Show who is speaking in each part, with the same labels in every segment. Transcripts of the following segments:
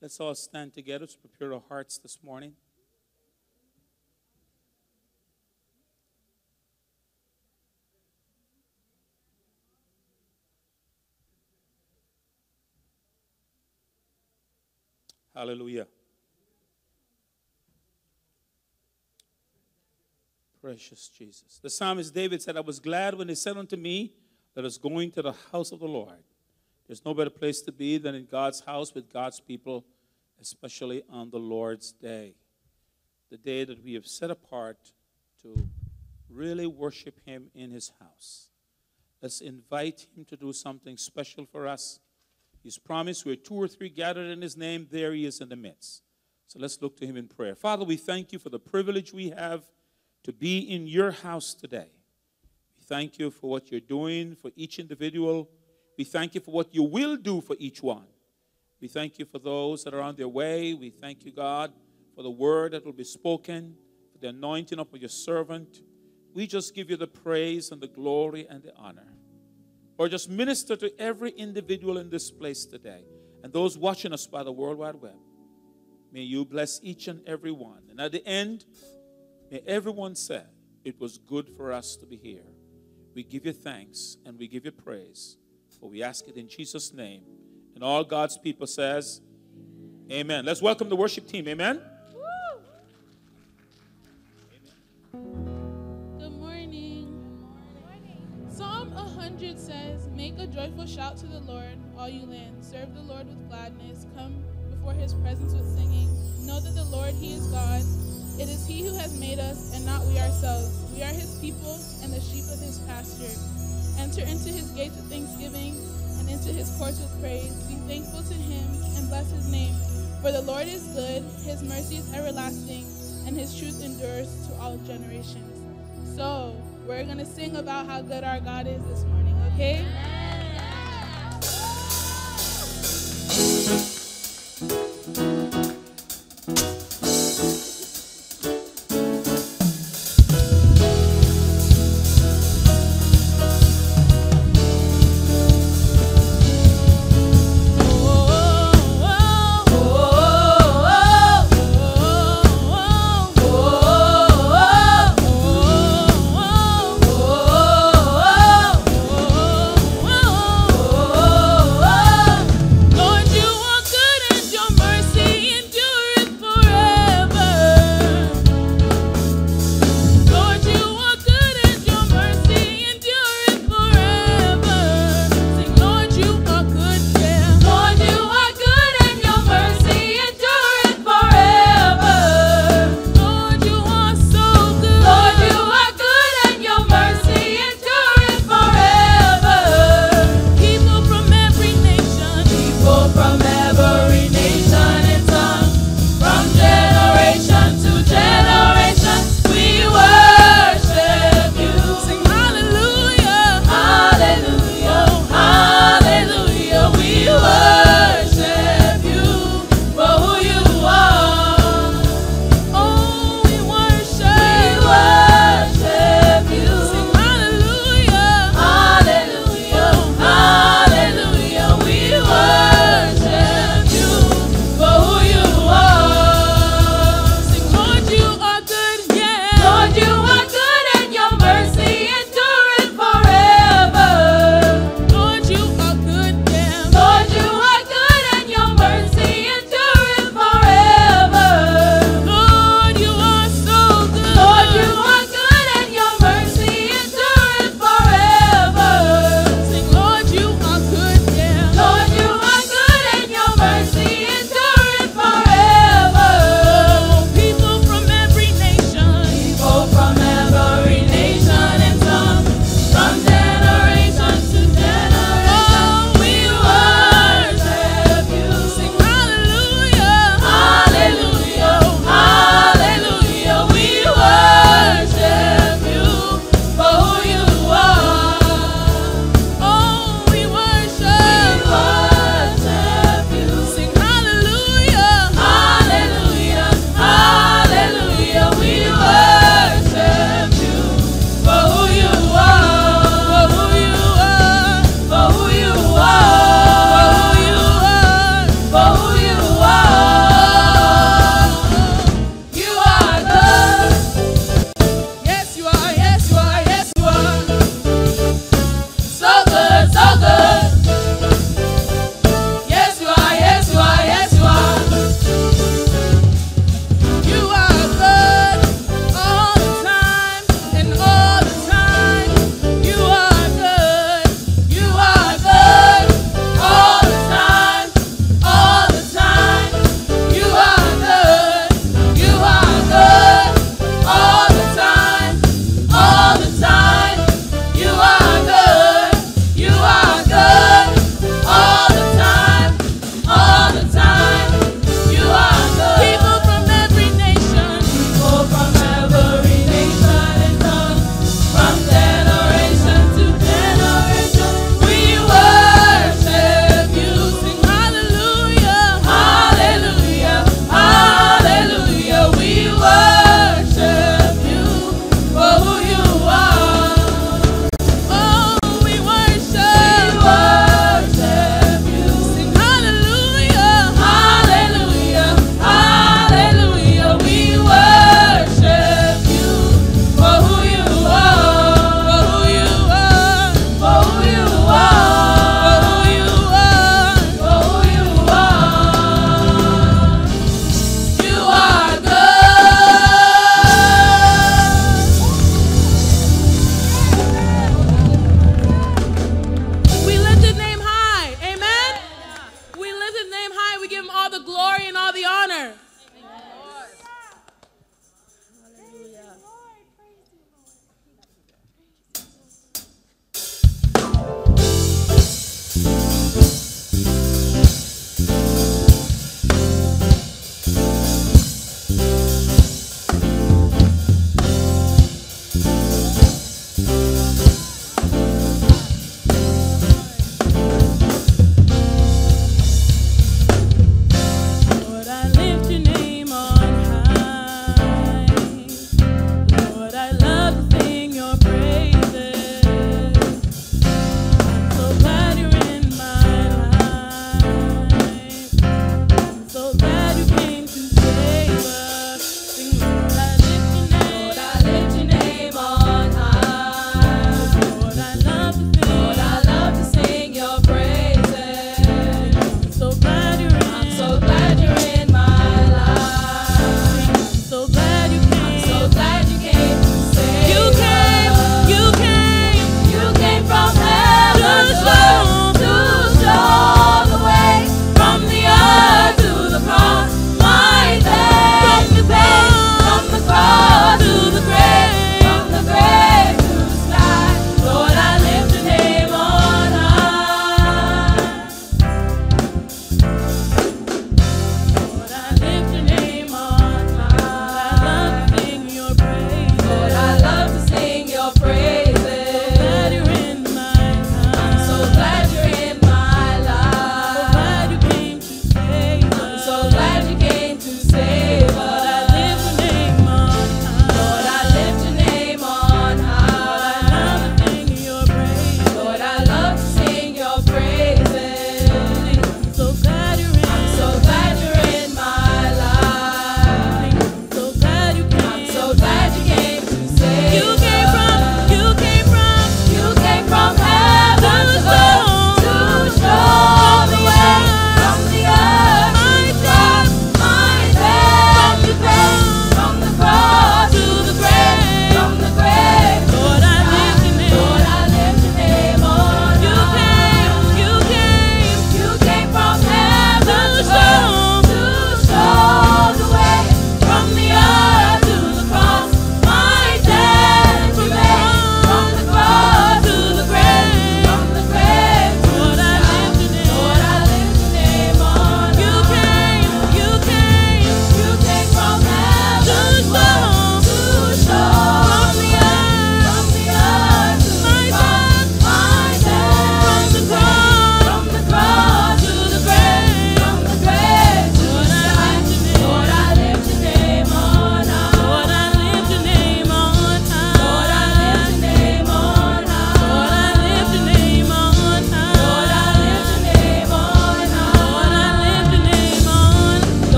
Speaker 1: Let's all stand together to prepare our hearts this morning. Hallelujah. Precious Jesus. The psalmist David said, I was glad when they said unto me, Let us go into the house of the Lord. There's no better place to be than in God's house with God's people, especially on the Lord's day. The day that we have set apart to really worship Him in His house. Let's invite Him to do something special for us. He's promised where two or three gathered in His name, there He is in the midst. So let's look to Him in prayer. Father, we thank you for the privilege we have to be in your house today. We thank you for what you're doing for each individual. We thank you for what you will do for each one. We thank you for those that are on their way. We thank you, God, for the word that will be spoken, for the anointing of your servant. We just give you the praise and the glory and the honor. Or just minister to every individual in this place today and those watching us by the World Wide Web. May you bless each and every one. And at the end, May everyone say, It was good for us to be here. We give you thanks and we give you praise. For we ask it in Jesus' name. And all God's people says, Amen. Let's welcome the worship team. Amen.
Speaker 2: Good morning. Psalm 100 says, Make a joyful shout to the Lord, all you lands. Serve the Lord with gladness. Come before his presence with singing. Know that the Lord, he is God. It is he who has made us, and not we ourselves. We are his people and the sheep of his pasture. Enter into his gates with thanksgiving and into his courts with praise. Be thankful to him and bless his name. For the Lord is good, his mercy is everlasting, and his truth endures to all generations. So, we're going to sing about how good our God is this morning, okay?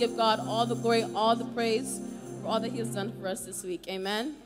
Speaker 3: give God all the glory, all the praise for all that He has done for us this week. Amen.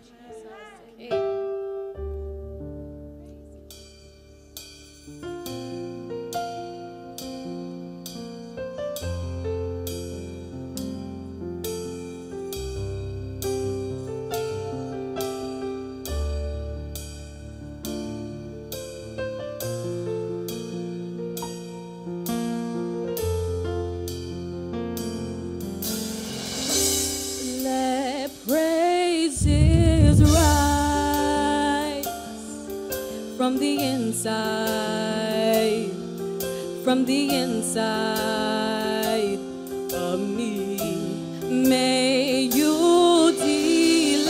Speaker 4: from the inside, from the inside of me. May you delight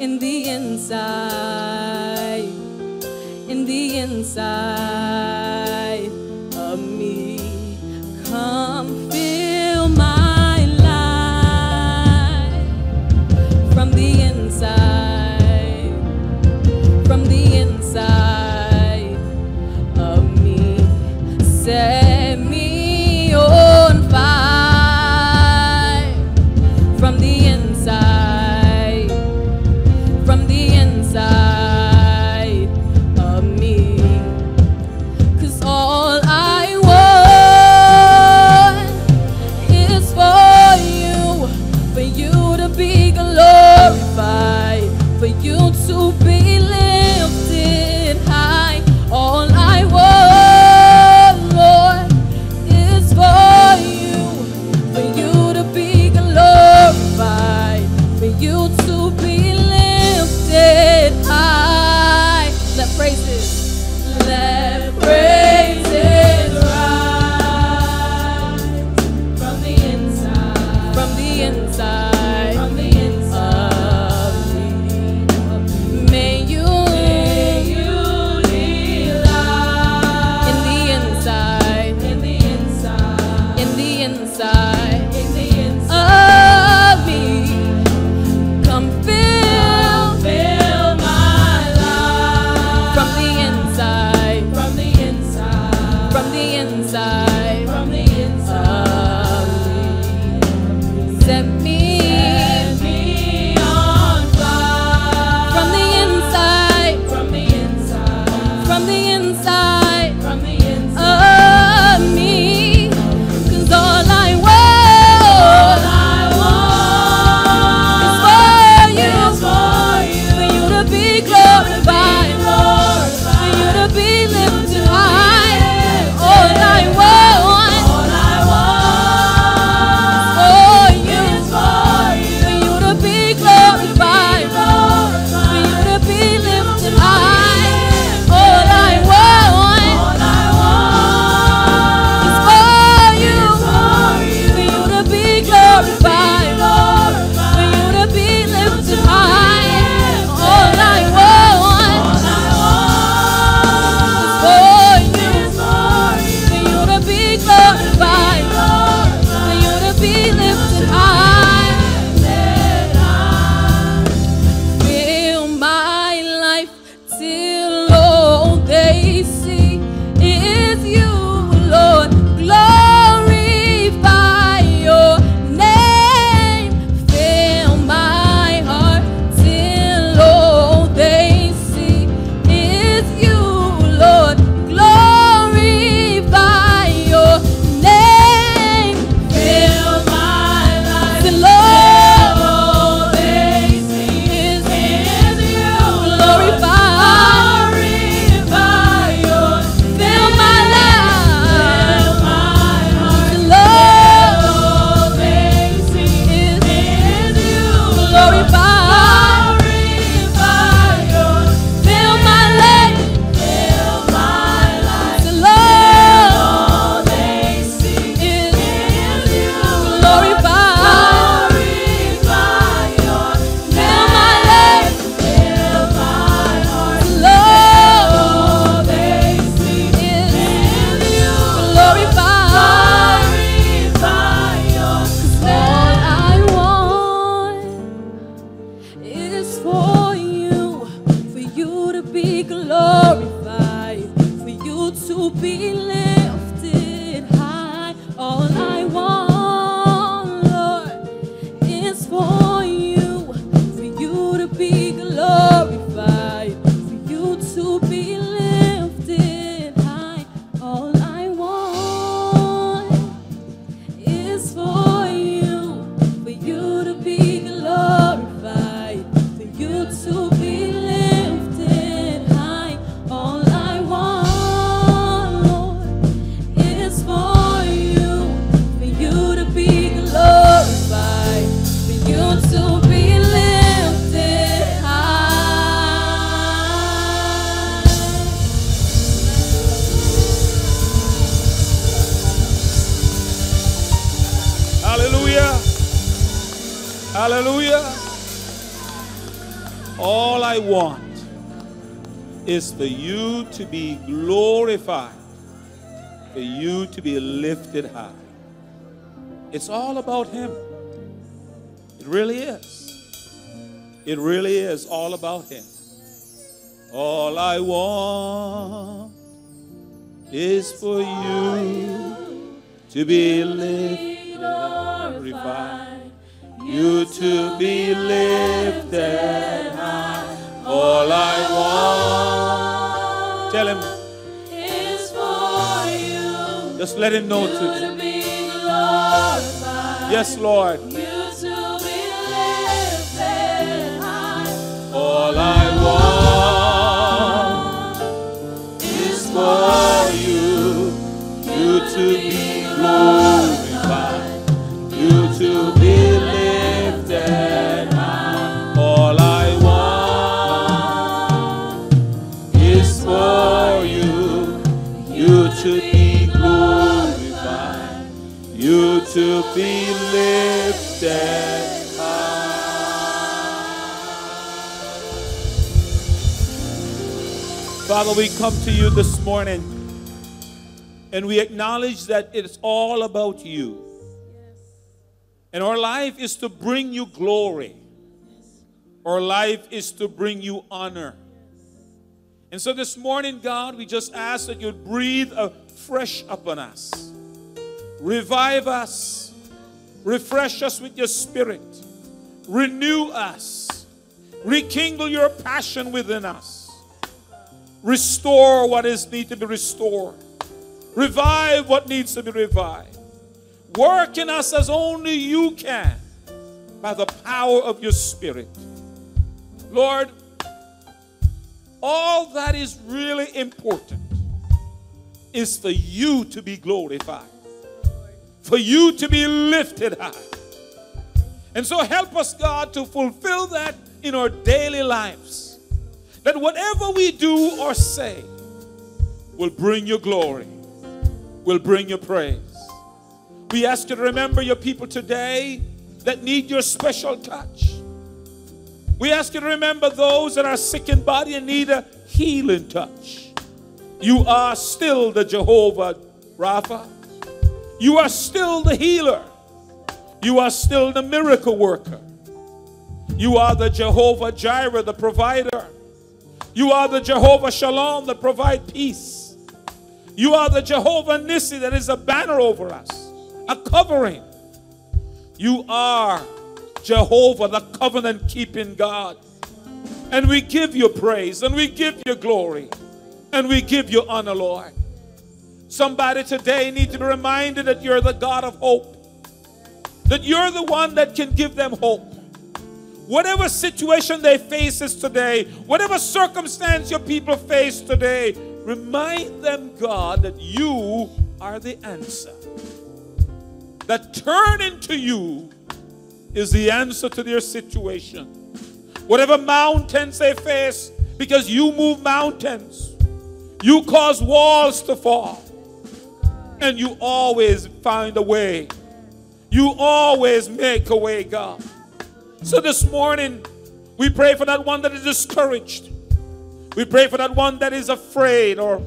Speaker 4: in the inside, in the inside. Glorified, for you to be lifted high.
Speaker 1: It's all about Him. It really is. It really is all about Him. All I want is for you to be lifted, glorified you to be lifted high. All I want, tell him. Just let him know today. Yes, Lord. All I want is for you, you to be glorified, you to be to be lifted high. Father, we come to you this morning and we acknowledge that it's all about you. And our life is to bring you glory, our life is to bring you honor. And so this morning, God, we just ask that you'd breathe afresh upon us, revive us, refresh us with your spirit, renew us, rekindle your passion within us. Restore what is need to be restored. Revive what needs to be revived. Work in us as only you can by the power of your spirit. Lord, all that is really important is for you to be glorified, for you to be lifted high. And so help us, God, to fulfill that in our daily lives that whatever we do or say will bring you glory, will bring you praise. We ask you to remember your people today that need your special touch. We ask you to remember those that are sick in body and need a healing touch. You are still the Jehovah Rapha. You are still the healer. You are still the miracle worker. You are the Jehovah Jireh, the provider. You are the Jehovah Shalom that provide peace. You are the Jehovah Nissi that is a banner over us, a covering. You are Jehovah, the covenant keeping God. And we give you praise and we give you glory and we give you honor, Lord. Somebody today needs to be reminded that you're the God of hope, that you're the one that can give them hope. Whatever situation they face today, whatever circumstance your people face today, remind them, God, that you are the answer. That turning to you is the answer to their situation. Whatever mountains they face, because you move mountains, you cause walls to fall, and you always find a way. You always make a way, God. So this morning, we pray for that one that is discouraged. We pray for that one that is afraid or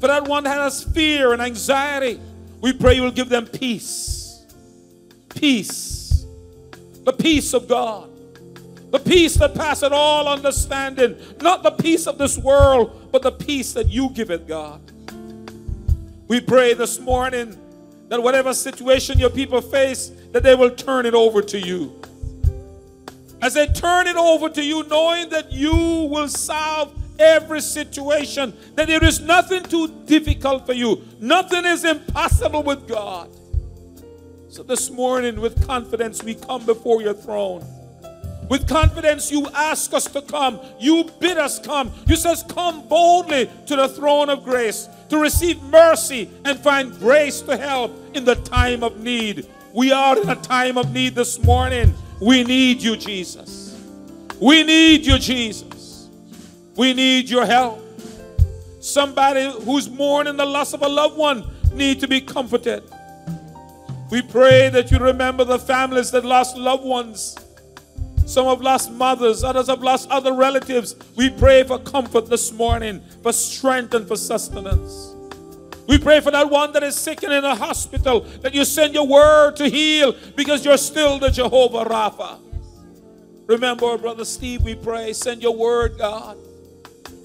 Speaker 1: for that one that has fear and anxiety. We pray you will give them peace. Peace. The peace of God. The peace that passeth all understanding. Not the peace of this world, but the peace that you give it, God. We pray this morning that whatever situation your people face, that they will turn it over to you as they turn it over to you, knowing that you will solve every situation, that there is nothing too difficult for you, nothing is impossible with God. So this morning, with confidence, we come before your throne. With confidence, you ask us to come. You bid us come. You says, Come boldly to the throne of grace to receive mercy and find grace to help in the time of need. We are in a time of need this morning. We need you, Jesus. We need you, Jesus. We need your help. Somebody who's mourning the loss of a loved one need to be comforted. We pray that you remember the families that lost loved ones. Some have lost mothers, others have lost other relatives. We pray for comfort this morning, for strength and for sustenance. We pray for that one that is sick and in a hospital, that you send your word to heal because you're still the Jehovah Rapha. Remember, Brother Steve, we pray, send your word, God.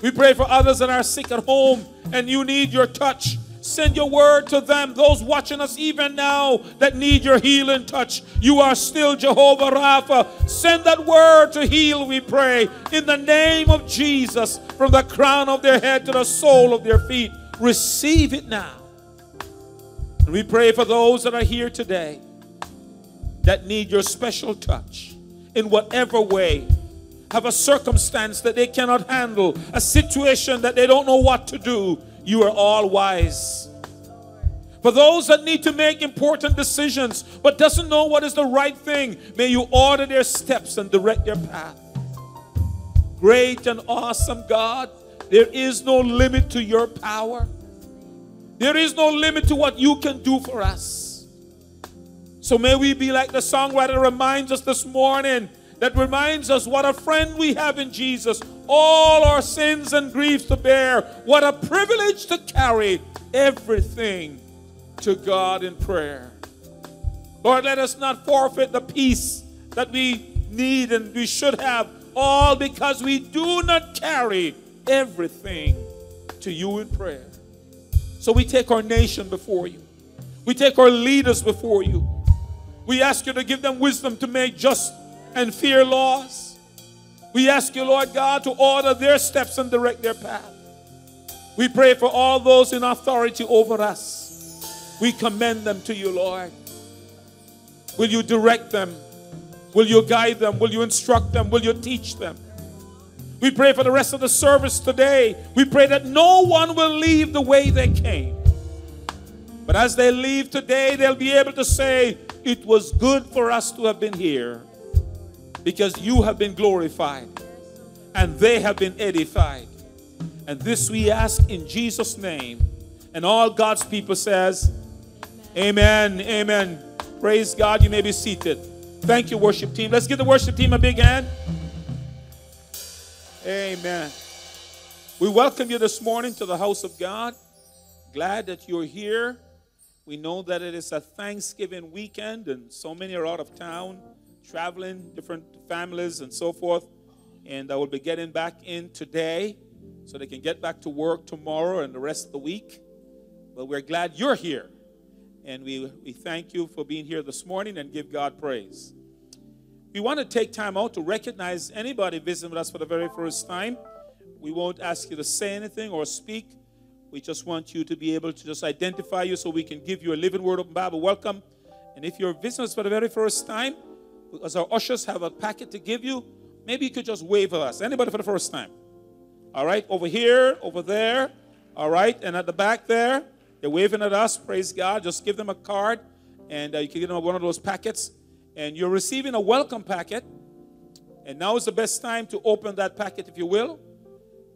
Speaker 1: We pray for others that are sick at home and you need your touch. Send your word to them, those watching us even now that need your healing touch. You are still Jehovah Rapha. Send that word to heal, we pray, in the name of Jesus, from the crown of their head to the sole of their feet. Receive it now. And we pray for those that are here today that need your special touch in whatever way have a circumstance that they cannot handle, a situation that they don't know what to do, you are all wise. For those that need to make important decisions but doesn't know what is the right thing, may you order their steps and direct their path. Great and awesome God, there is no limit to your power. There is no limit to what you can do for us. So may we be like the songwriter reminds us this morning that reminds us what a friend we have in Jesus. All our sins and griefs to bear. What a privilege to carry everything to God in prayer. Lord, let us not forfeit the peace that we need and we should have, all because we do not carry everything to you in prayer. So we take our nation before you. We take our leaders before you. We ask you to give them wisdom to make just and fear loss. We ask you, Lord God, to order their steps and direct their path. We pray for all those in authority over us. We commend them to you, Lord. Will you direct them? Will you guide them? Will you instruct them? Will you teach them? We pray for the rest of the service today. We pray that no one will leave the way they came. But as they leave today, they'll be able to say, It was good for us to have been here because you have been glorified and they have been edified. And this we ask in Jesus' name. And all God's people says, Amen. Amen. Praise God. You may be seated. Thank you, worship team. Let's give the worship team a big hand. Amen. We welcome you this morning to the house of God. Glad that you're here. We know that it is a Thanksgiving weekend and so many are out of town traveling, different families and so forth. And I will be getting back in today so they can get back to work tomorrow and the rest of the week. But we're glad you're here. And we, we thank you for being here this morning and give God praise. We want to take time out to recognize anybody visiting with us for the very first time. We won't ask you to say anything or speak. We just want you to be able to just identify you so we can give you a Living Word Open Bible welcome. And if you're visiting us for the very first time, because our ushers have a packet to give you, maybe you could just wave at us. Anybody for the first time? All right, over here, over there. All right, and at the back there, they're waving at us. Praise God. Just give them a card, and uh, you can get them one of those packets. And you're receiving a welcome packet. And now is the best time to open that packet, if you will.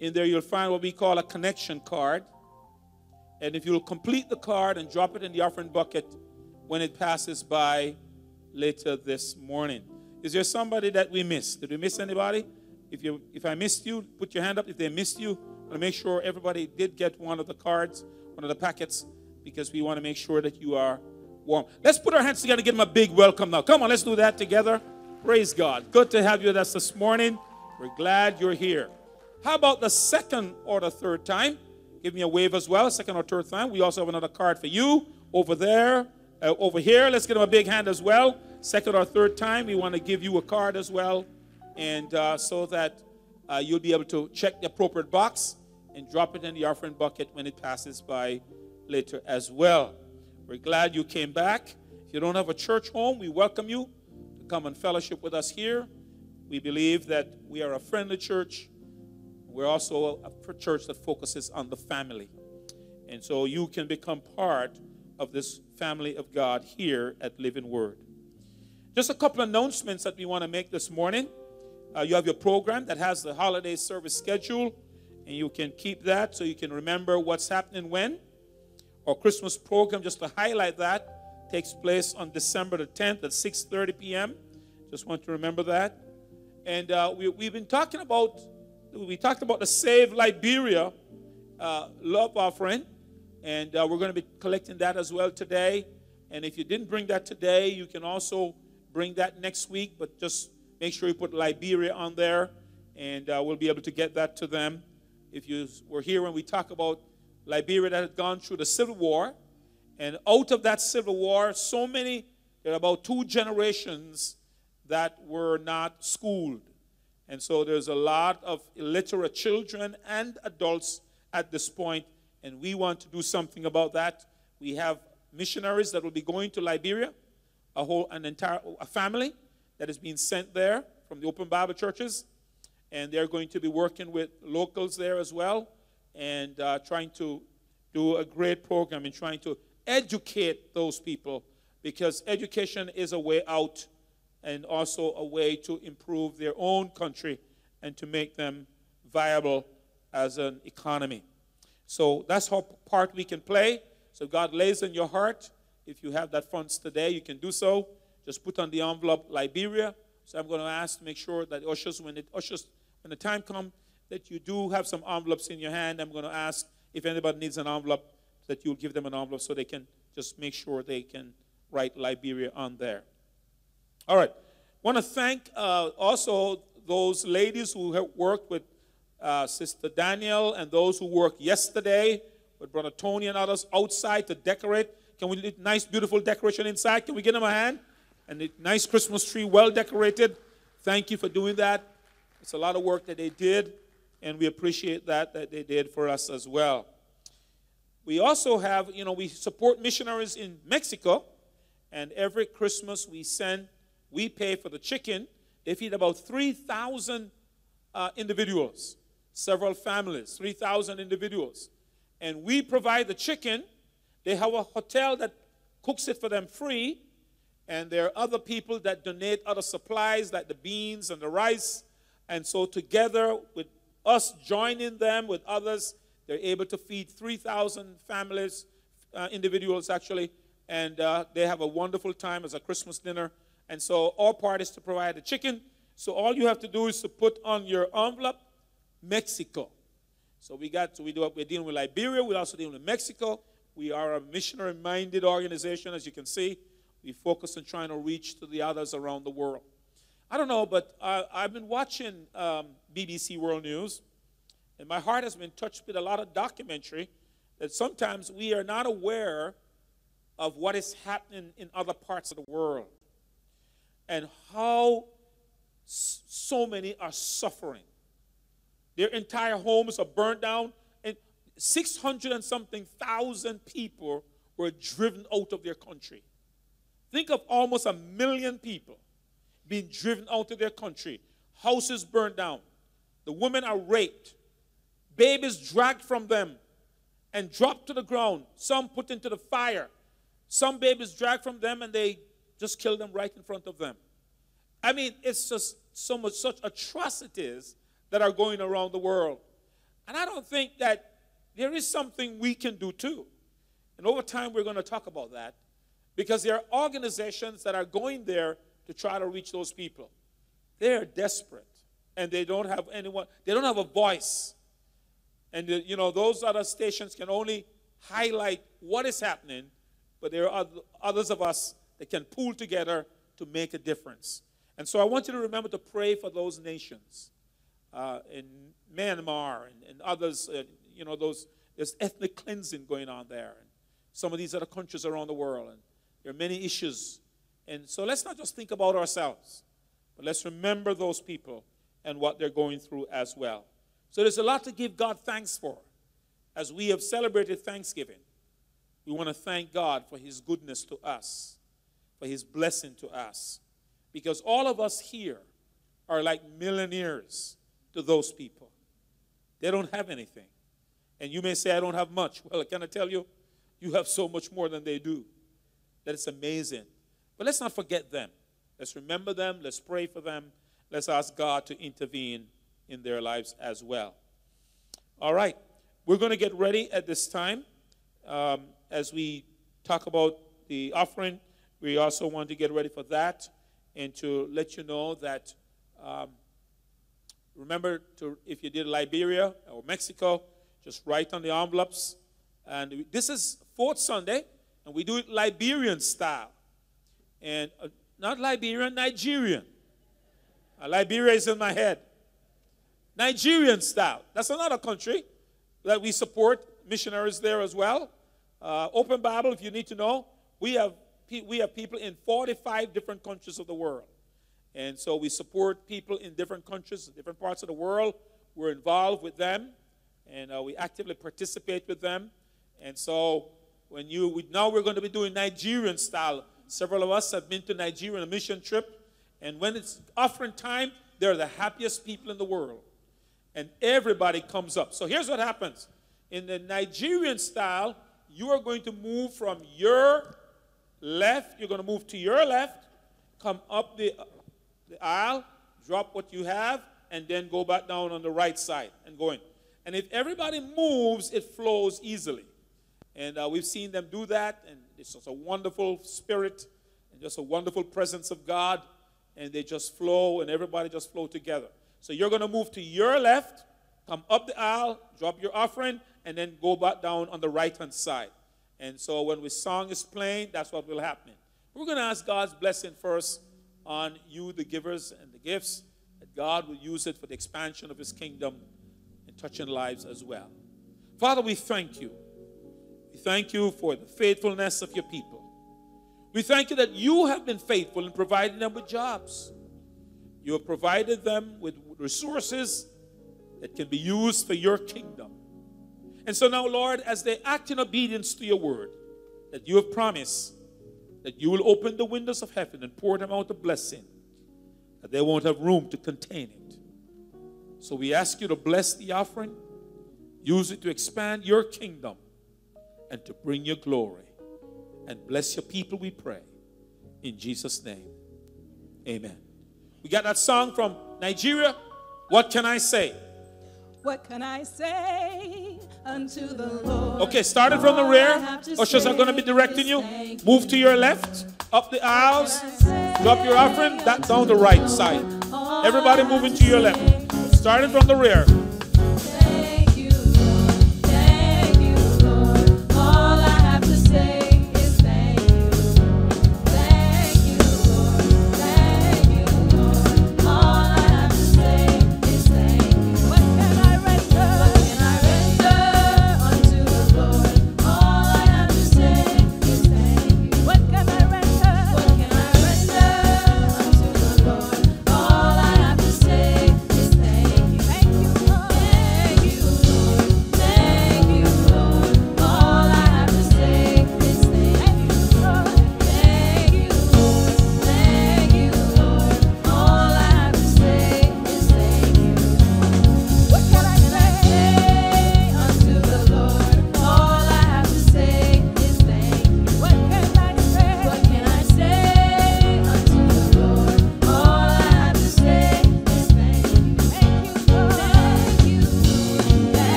Speaker 1: In there, you'll find what we call a connection card. And if you'll complete the card and drop it in the offering bucket when it passes by later this morning. Is there somebody that we missed? Did we miss anybody? If you if I missed you, put your hand up. If they missed you, I want to make sure everybody did get one of the cards, one of the packets, because we want to make sure that you are warm. Let's put our hands together and give them a big welcome now. Come on, let's do that together. Praise God. Good to have you with us this morning. We're glad you're here. How about the second or the third time? Give me a wave as well, second or third time. We also have another card for you over there uh, over here. Let's give them a big hand as well. Second or third time, we want to give you a card as well, and uh, so that uh, you'll be able to check the appropriate box and drop it in the offering bucket when it passes by later as well. We're glad you came back. If If you don't have a church home, we welcome you to come and fellowship with us here. We believe that we are a friendly church. We're also a church that focuses on the family. And so you can become part of this family of God here at Living Word. Just a couple announcements that we want to make this morning. Uh, you have your program that has the holiday service schedule, and you can keep that so you can remember what's happening when. Our Christmas program, just to highlight that, takes place on December the 10th at 6:30 p.m. Just want to remember that. And uh, we, we've been talking about we talked about the Save Liberia uh, love offering, and uh, we're going to be collecting that as well today. And if you didn't bring that today, you can also bring that next week, but just make sure you put Liberia on there, and uh, we'll be able to get that to them. If you were here when we talk about Liberia that had gone through the Civil War, and out of that Civil War, so many, there are about two generations that were not schooled. And so there's a lot of illiterate children and adults at this point, and we want to do something about that. We have missionaries that will be going to Liberia a whole an entire a family that is being sent there from the Open Bible churches, and they're going to be working with locals there as well, and uh, trying to do a great program and trying to educate those people because education is a way out and also a way to improve their own country and to make them viable as an economy. So that's how part we can play. So God lays in your heart if you have that funds today, you can do so. Just put on the envelope Liberia. So I'm going to ask to make sure that ushers, when it ushers, when the time comes, that you do have some envelopes in your hand. I'm going to ask if anybody needs an envelope that you'll give them an envelope so they can just make sure they can write Liberia on there. All right. Want to thank uh, also those ladies who have worked with uh, Sister Daniel and those who worked yesterday with Brother Tony and others outside to decorate. Can we do nice, beautiful decoration inside? Can we give them a hand? And a nice Christmas tree, well decorated. Thank you for doing that. It's a lot of work that they did, and we appreciate that that they did for us as well. We also have, you know, we support missionaries in Mexico, and every Christmas we send, we pay for the chicken. They feed about 3,000 uh, individuals, several families, 3,000 individuals. And we provide the chicken they have a hotel that cooks it for them free, and there are other people that donate other supplies like the beans and the rice. And so, together with us joining them with others, they're able to feed 3,000 families, uh, individuals actually, and uh, they have a wonderful time as a Christmas dinner. And so, our part is to provide the chicken. So, all you have to do is to put on your envelope Mexico. So, we got, so we do, we're dealing with Liberia, we're also dealing with Mexico. We are a missionary minded organization, as you can see. We focus on trying to reach to the others around the world. I don't know, but I, have been watching um, BBC World News, and my heart has been touched with a lot of documentary that sometimes we are not aware of what is happening in other parts of the world and how so many are suffering. Their entire homes are burned down. And 600 and something thousand people were driven out of their country. Think of almost a million people being driven out of their country. Houses burned down. The women are raped. Babies dragged from them and dropped to the ground. Some put into the fire. Some babies dragged from them and they just kill them right in front of them. I mean, it's just so much, such atrocities that are going around the world. And I don't think that there is something we can do too. And over time, we're going to talk about that because there are organizations that are going there to try to reach those people. They are desperate and they don't have anyone, they don't have a voice. And, uh, you know, those other stations can only highlight what is happening, but there are others of us that can pool together to make a difference. And so I want you to remember to pray for those nations uh, in Myanmar and, and others, uh, you know, those, there's ethnic cleansing going on there. And some of these other countries around the world. And there are many issues. And so let's not just think about ourselves, but let's remember those people and what they're going through as well. So there's a lot to give God thanks for. As we have celebrated Thanksgiving, we want to thank God for his goodness to us. for his blessing to us. Because all of us here are like millionaires to those people. They don't have anything. And you may say, I don't have much. Well, can I tell you? You have so much more than they do. That it's amazing. But let's not forget them. Let's remember them. Let's pray for them. Let's ask God to intervene in their lives as well. All right. We're going to get ready at this time um, as we talk about the offering. We also want to get ready for that and to let you know that um, remember to if you did Liberia or Mexico, just write on the envelopes. And this is fourth Sunday, and we do it Liberian style, and uh, not Liberian, Nigerian. Uh, Liberia is in my head. Nigerian style. That's another country that we support missionaries there as well. Uh, Open Bible, if you need to know, we have we have people in 45 different countries of the world. And so we support people in different countries, different parts of the world. We're involved with them, and uh, we actively participate with them. And so when you we, now we're going to be doing Nigerian style. Several of us have been to Nigeria on a mission trip, and when it's offering time, they're the happiest people in the world, and everybody comes up. So here's what happens: in the Nigerian style, you are going to move from your left. You're going to move to your left, come up the the aisle, drop what you have, and then go back down on the right side and go in. And if everybody moves, it flows easily. And uh, we've seen them do that, and it's just a wonderful spirit and just a wonderful presence of God. And they just flow, and everybody just flow together. So you're going to move to your left, come up the aisle, drop your offering, and then go back down on the right hand side. And so when the song is playing, that's what will happen. We're going to ask God's blessing first on you, the givers and the gifts, that God will use it for the expansion of His kingdom and touching lives as well. Father, we thank you. We thank you for the faithfulness of your people. We thank you that you have been faithful in providing them with jobs. You have provided them with resources that can be used for your kingdom. And so now, Lord, as they act in obedience to your word that you have promised, that you will open the windows of heaven and pour them out a blessing that they won't have room to contain it. So we ask you to bless the offering, use it to expand your kingdom and to bring your glory. And bless your people, we pray. In Jesus' name, amen. We got that song from Nigeria. What can I say?
Speaker 5: What can I say unto the Lord?
Speaker 1: Okay, started from the rear. Ushers are going to oh, be directing you. Move to your left, up the aisles, drop your offering, that down the right side. Everybody moving to your left. Starting from the rear.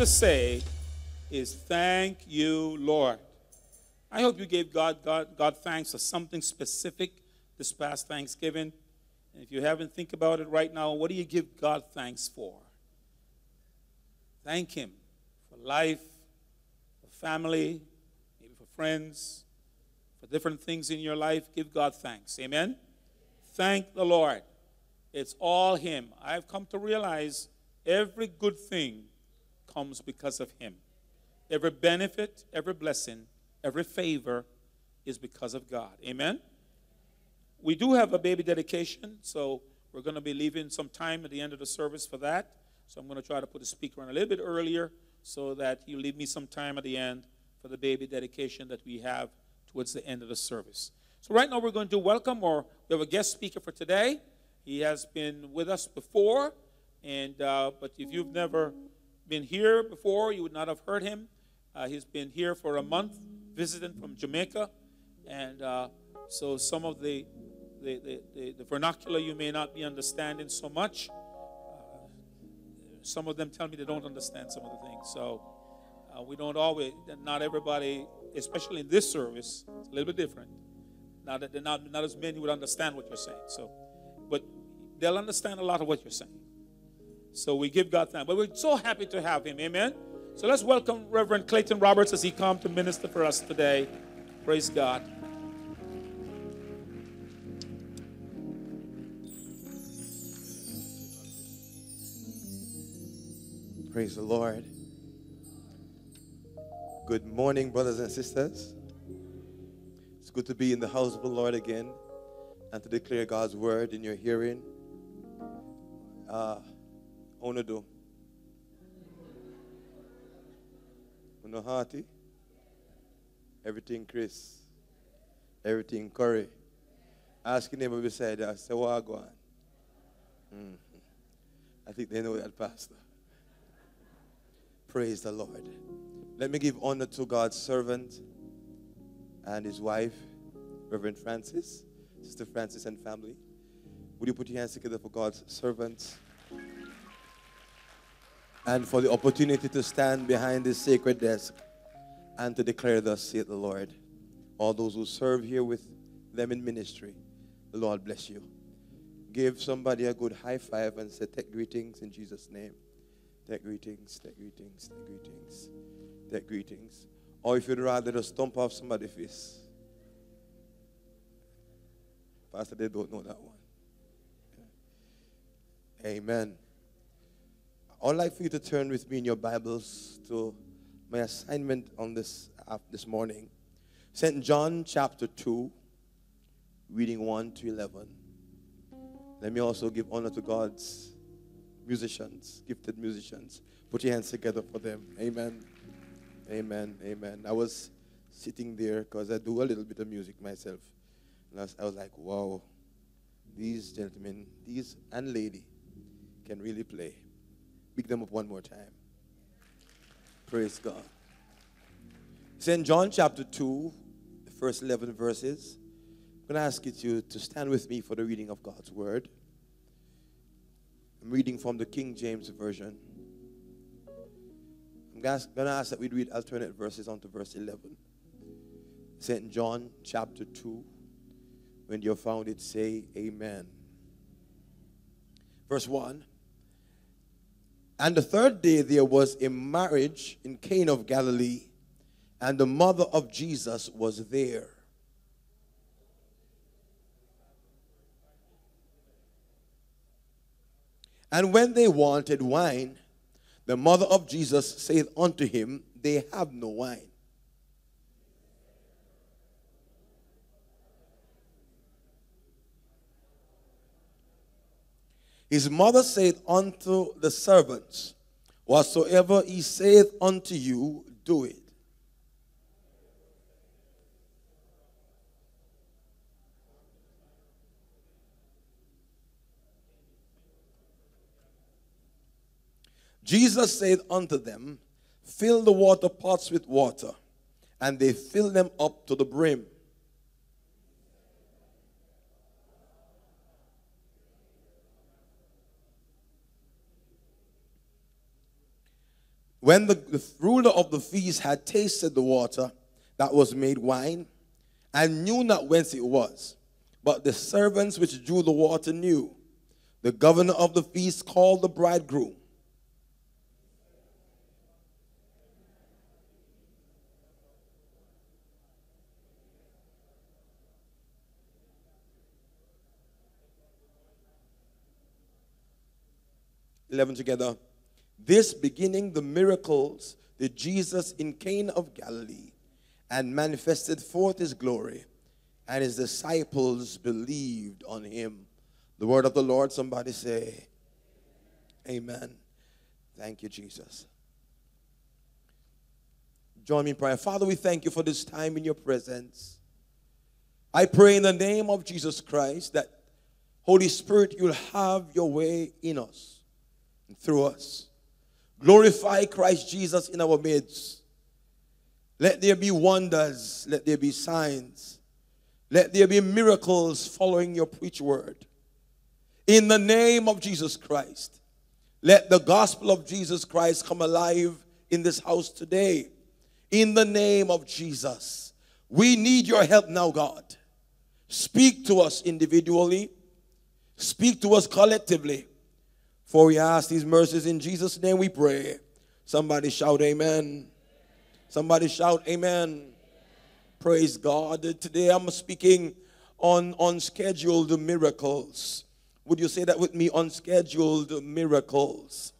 Speaker 5: To say is thank you, Lord. I
Speaker 1: hope you gave God, God, God thanks for something specific this past Thanksgiving. And if you haven't, think about it right now. What do you give God thanks for? Thank Him for life, for family, maybe for friends, for different things in your life. Give God thanks. Amen? Thank the Lord. It's all Him. I've come to realize every good thing comes because of Him. Every benefit, every blessing, every favor is because of God. Amen? We do have a baby dedication, so we're going to be leaving some time at the end of the service for that. So I'm going to try to put the speaker on a little bit earlier so that you leave me some time at the end for the baby dedication that we have towards the end of the service. So right now we're going to welcome or we have a guest speaker for today. He has been with us before, and uh, but if you've never been here before, you would not have heard him. Uh, he's been here for a month, visiting from Jamaica, and uh, so some of the the, the, the, the vernacular you may not be understanding so much. Uh, some of them tell me they don't understand some of the things. So uh, we don't always, not everybody, especially in this service, it's a little bit different. Not that not, not as many would understand what you're saying. So, but they'll understand a lot of what you're saying. So we give God thanks. But we're so happy to have him. Amen. So let's welcome Reverend Clayton Roberts as he come to minister for us today. Praise God.
Speaker 6: Praise the Lord. Good morning, brothers and sisters. It's good to be in the house of the Lord again and to declare God's word in your hearing. Uh, To do. Uno hearty. Everything Chris. Everything Curry. Ask your neighbor beside you. Say, what go on? Mhm. I think they know that, Pastor. Praise the Lord. Let me give honor to God's servant and his wife, Reverend Francis, Sister Francis and family. Would you put your hands together for God's servant? And for the opportunity to stand behind this sacred desk and to declare, Thus saith the Lord. All those who serve here with them in ministry, the Lord bless you. Give somebody a good high five and say, Take greetings in Jesus' name. Take greetings, take greetings, take greetings, take greetings. Or if you'd rather just stomp off somebody's face. Pastor, they don't know that one. Amen. I'd like for you to turn with me in your Bibles to my assignment on this, uh, this morning. St. John chapter 2, reading 1 to 11. Let me also give honor to God's musicians, gifted musicians. Put your hands together for them. Amen. Amen. Amen. I was sitting there because I do a little bit of music myself. And I was, I was like, wow, these gentlemen, these and lady can really play. Pick them up one more time. Praise God. St. John chapter 2, the first 11 verses. I'm going to ask you to, to stand with me for the reading of God's word. I'm reading from the King James Version. I'm going to ask that we read alternate verses onto verse 11. St. John chapter 2. When you're found it, say amen. Verse 1. And the third day there was a marriage in Cana of Galilee, and the mother of Jesus was there. And when they wanted wine, the mother of Jesus said unto him, They have no wine. His mother said unto the servants, Whatsoever he saith unto you, do it. Jesus said unto them, Fill the water pots with water. And they filled them up to the brim. When the, the ruler of the feast had tasted the water that was made wine, and knew not whence it was, but the servants which drew the water knew, the governor of the feast called the bridegroom. Eleven together. This beginning the miracles that Jesus in Cana of Galilee and manifested forth his glory, and his disciples believed on him. The word of the Lord, somebody say, Amen. Thank you, Jesus. Join me in prayer. Father, we thank you for this time in your presence. I pray in the name of Jesus Christ that, Holy Spirit, you'll have your way in us and through us. Glorify Christ Jesus in our midst. Let there be wonders. Let there be signs. Let there be miracles following your preach word. In the name of Jesus Christ, let the gospel of Jesus Christ come alive in this house today. In the name of Jesus. We need your help now, God. Speak to us individually, speak to us collectively. For we ask these mercies in Jesus' name we pray. Somebody shout, Amen. Somebody shout, Amen. Praise God. Today I'm speaking on unscheduled miracles. Would you say that with me? Unscheduled miracles.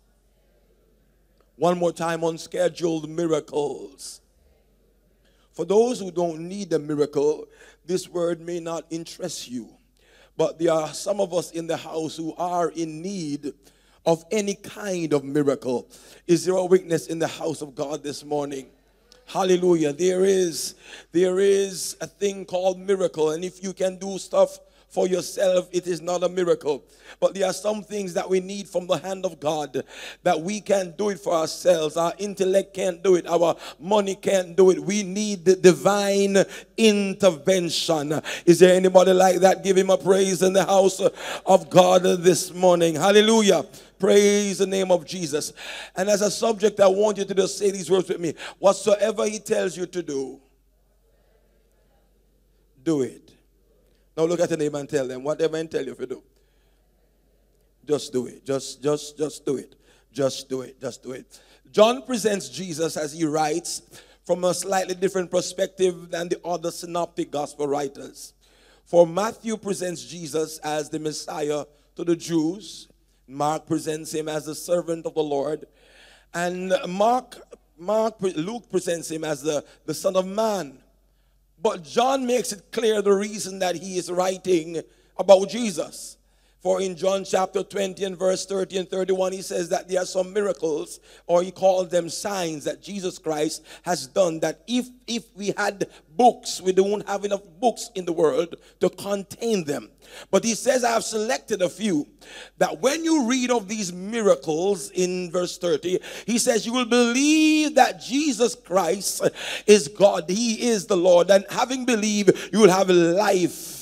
Speaker 6: One more time, unscheduled miracles. For those who don't need a miracle, this word may not interest you. But there are some of us in the house who are in need of any kind of miracle. Is there a witness in the house of God this morning? Hallelujah. There is there is a thing called miracle and if you can do stuff for yourself, it is not a miracle. But there are some things that we need from the hand of God that we can't do it for ourselves. Our intellect can't do it. Our money can't do it. We need the divine intervention. Is there anybody like that? Give him a praise in the house of God this morning. Hallelujah. Praise the name of Jesus. And as a subject, I want you to just say these words with me. Whatsoever he tells you to do, do it. Now look at the neighbor and tell them, whatever I tell you you do. Just do it. Just, just, just do it. Just do it. Just do it. John presents Jesus as he writes from a slightly different perspective than the other synoptic gospel writers. For Matthew presents Jesus as the Messiah to the Jews. Mark presents him as the servant of the Lord. And Mark, Mark, Luke presents him as the, the Son of Man. But John makes it clear the reason that he is writing about Jesus. For in John chapter 20 and verse 30 and 31, he says that there are some miracles, or he calls them signs that Jesus Christ has done. That if if we had books, we don't have enough books in the world to contain them. But he says, I have selected a few that when you read of these miracles in verse 30, he says, You will believe that Jesus Christ is God, He is the Lord, and having believed, you will have life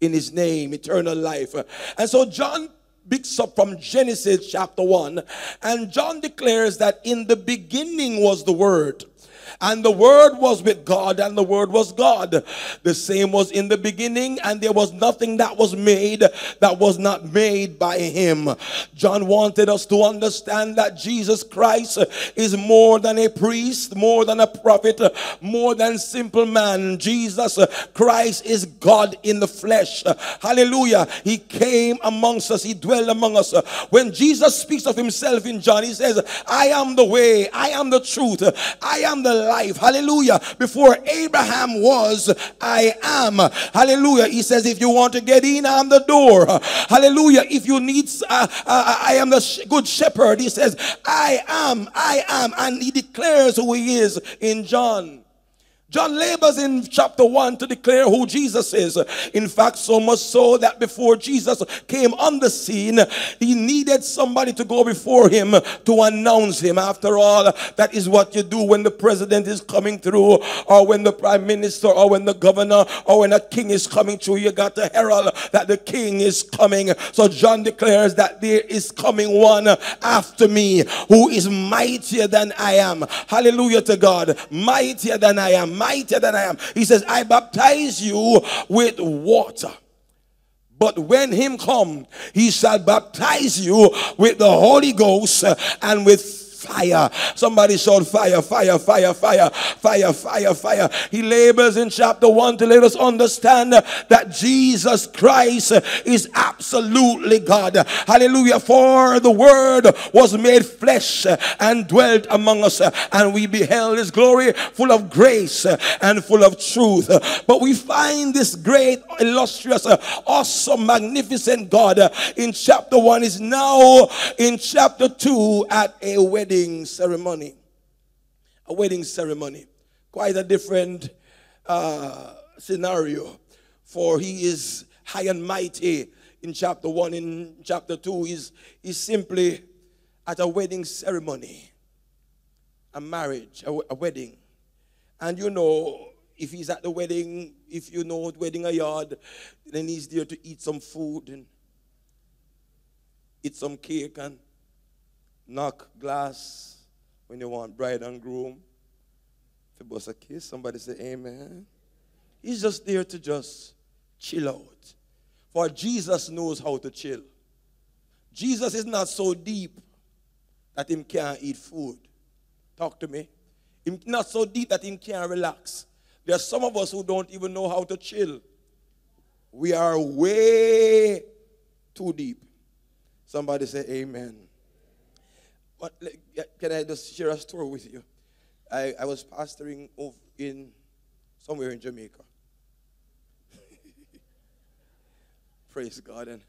Speaker 6: in his name, eternal life. And so John picks up from Genesis chapter 1, and John declares that in the beginning was the Word. And the Word was with God, and the Word was God. The same was in the beginning, and there was nothing that was made that was not made by Him. John wanted us to understand that Jesus Christ is more than a priest, more than a prophet, more than simple man. Jesus Christ is God in the flesh. Hallelujah. He came amongst us, He dwelt among us. When Jesus speaks of Himself in John, He says, I am the way, I am the truth, I am the life. Hallelujah. Before Abraham was, I am. Hallelujah. He says, if you want to get in, I'm the door. Hallelujah. If you need, uh, uh, I am the sh- good shepherd. He says, I am, I am. And he declares who he is in John. John labors in chapter 1 to declare who Jesus is. In fact, so much so that before Jesus came on the scene, he needed somebody to go before him to announce him. After all, that is what you do when the president is coming through, or when the prime minister, or when the governor, or when a king is coming through. You got to herald that the king is coming. So John declares that there is coming one after me who is mightier than I am. Hallelujah to God. Mightier than I am mightier than I am. He says, I baptize you with water. But when him come, he shall baptize you with the Holy Ghost and with fire. Somebody shout fire, fire, fire, fire, fire, fire, fire. He labors in chapter 1 to let us understand that Jesus Christ is absolutely God. Hallelujah. For the word was made flesh and dwelt among us, and we beheld his glory full of grace and full of truth. But we find this great, illustrious, awesome, magnificent God in chapter 1 is now in chapter 2 at a wedding wedding ceremony. A wedding ceremony. Quite a different uh, scenario. For he is high and mighty in chapter 1. In chapter 2, he's, he's simply at a wedding ceremony, a marriage, a, a wedding. And you know, if he's at the wedding, if you know wedding a yard, then he's there to eat some food and eat some cake and knock glass when you want bride and groom. If you bust a kiss, somebody say amen. He's just there to just chill out. For Jesus knows how to chill. Jesus is not so deep that him can't eat food. Talk to me. Him not so deep that him can't relax. There are some of us who don't even know how to chill. We are way too deep. Somebody say amen. But can I just share a story with you? I, I was pastoring in somewhere in Jamaica. Praise God. And,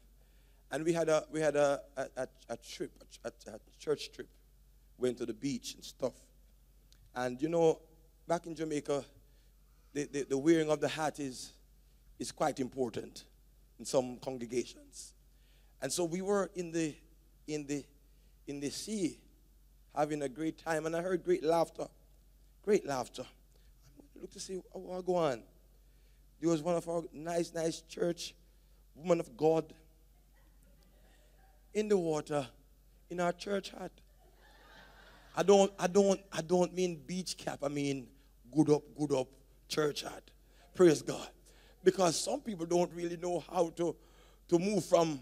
Speaker 6: and we had a we had a, a, a trip, a, a church trip. Went to the beach and stuff. And you know, back in Jamaica, the, the, the wearing of the hat is, is quite important in some congregations. And so we were in the in the in the sea having a great time, and I heard great laughter. Great laughter. I looked to see what go on. There was one of our nice, nice church, woman of God, in the water, in our church hat. I don't, I don't, I don't mean beach cap. I mean good up, good up church hat. Praise God. Because some people don't really know how to, to move from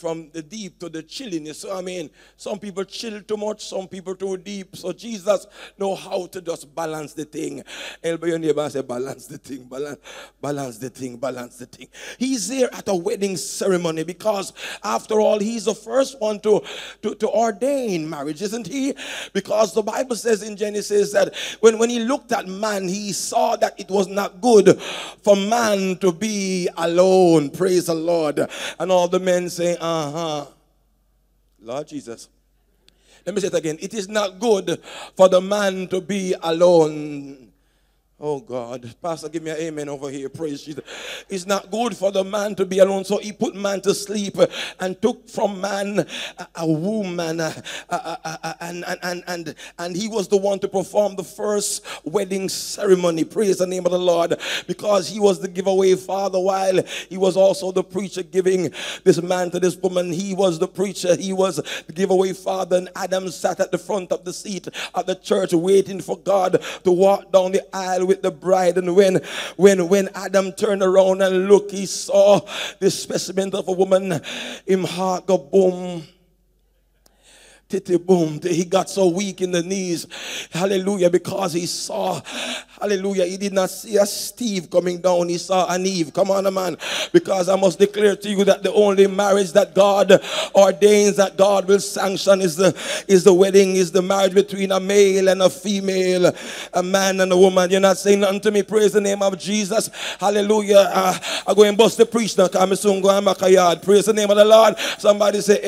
Speaker 6: from the deep to the chilliness. So I mean, some people chill too much, some people too deep. So Jesus know how to just balance the thing. Elbow your neighbor and say, balance the thing, balance, balance the thing, balance the thing. He's there at a wedding ceremony because after all, he's the first one to, to, to ordain marriage, isn't he? Because the Bible says in Genesis that when, when he looked at man, he saw that it was not good for man to be alone. Praise the Lord. And all the men say, uh huh. Lord Jesus. Let me say it again. It is not good for the man to be alone. Oh God, Pastor, give me an amen over here. Praise Jesus. It's not good for the man to be alone, so he put man to sleep and took from man a, a woman, uh, uh, and, and, and, and he was the one to perform the first wedding ceremony. Praise the name of the Lord, because he was the giveaway father, while he was also the preacher giving this man to this woman. He was the preacher, he was the giveaway father, and Adam sat at the front of the seat at the church waiting for God to walk down the aisle with the bride. And when when when Adam turned around and looked, he saw this specimen of a woman. Him heart go boom titty boom. He got so weak in the knees. Hallelujah. Because he saw, hallelujah, he did not see a Steve coming down. He saw an Eve. Come on, man. Because I must declare to you that the only marriage that God ordains, that God will sanction is the is the wedding, is the marriage between a male and a female, a man and a woman. You're not saying nothing to me. Praise the name of Jesus. Hallelujah. Uh, I go and bust the preach now. Come soon go and back a yard. Praise the name of the Lord. Somebody say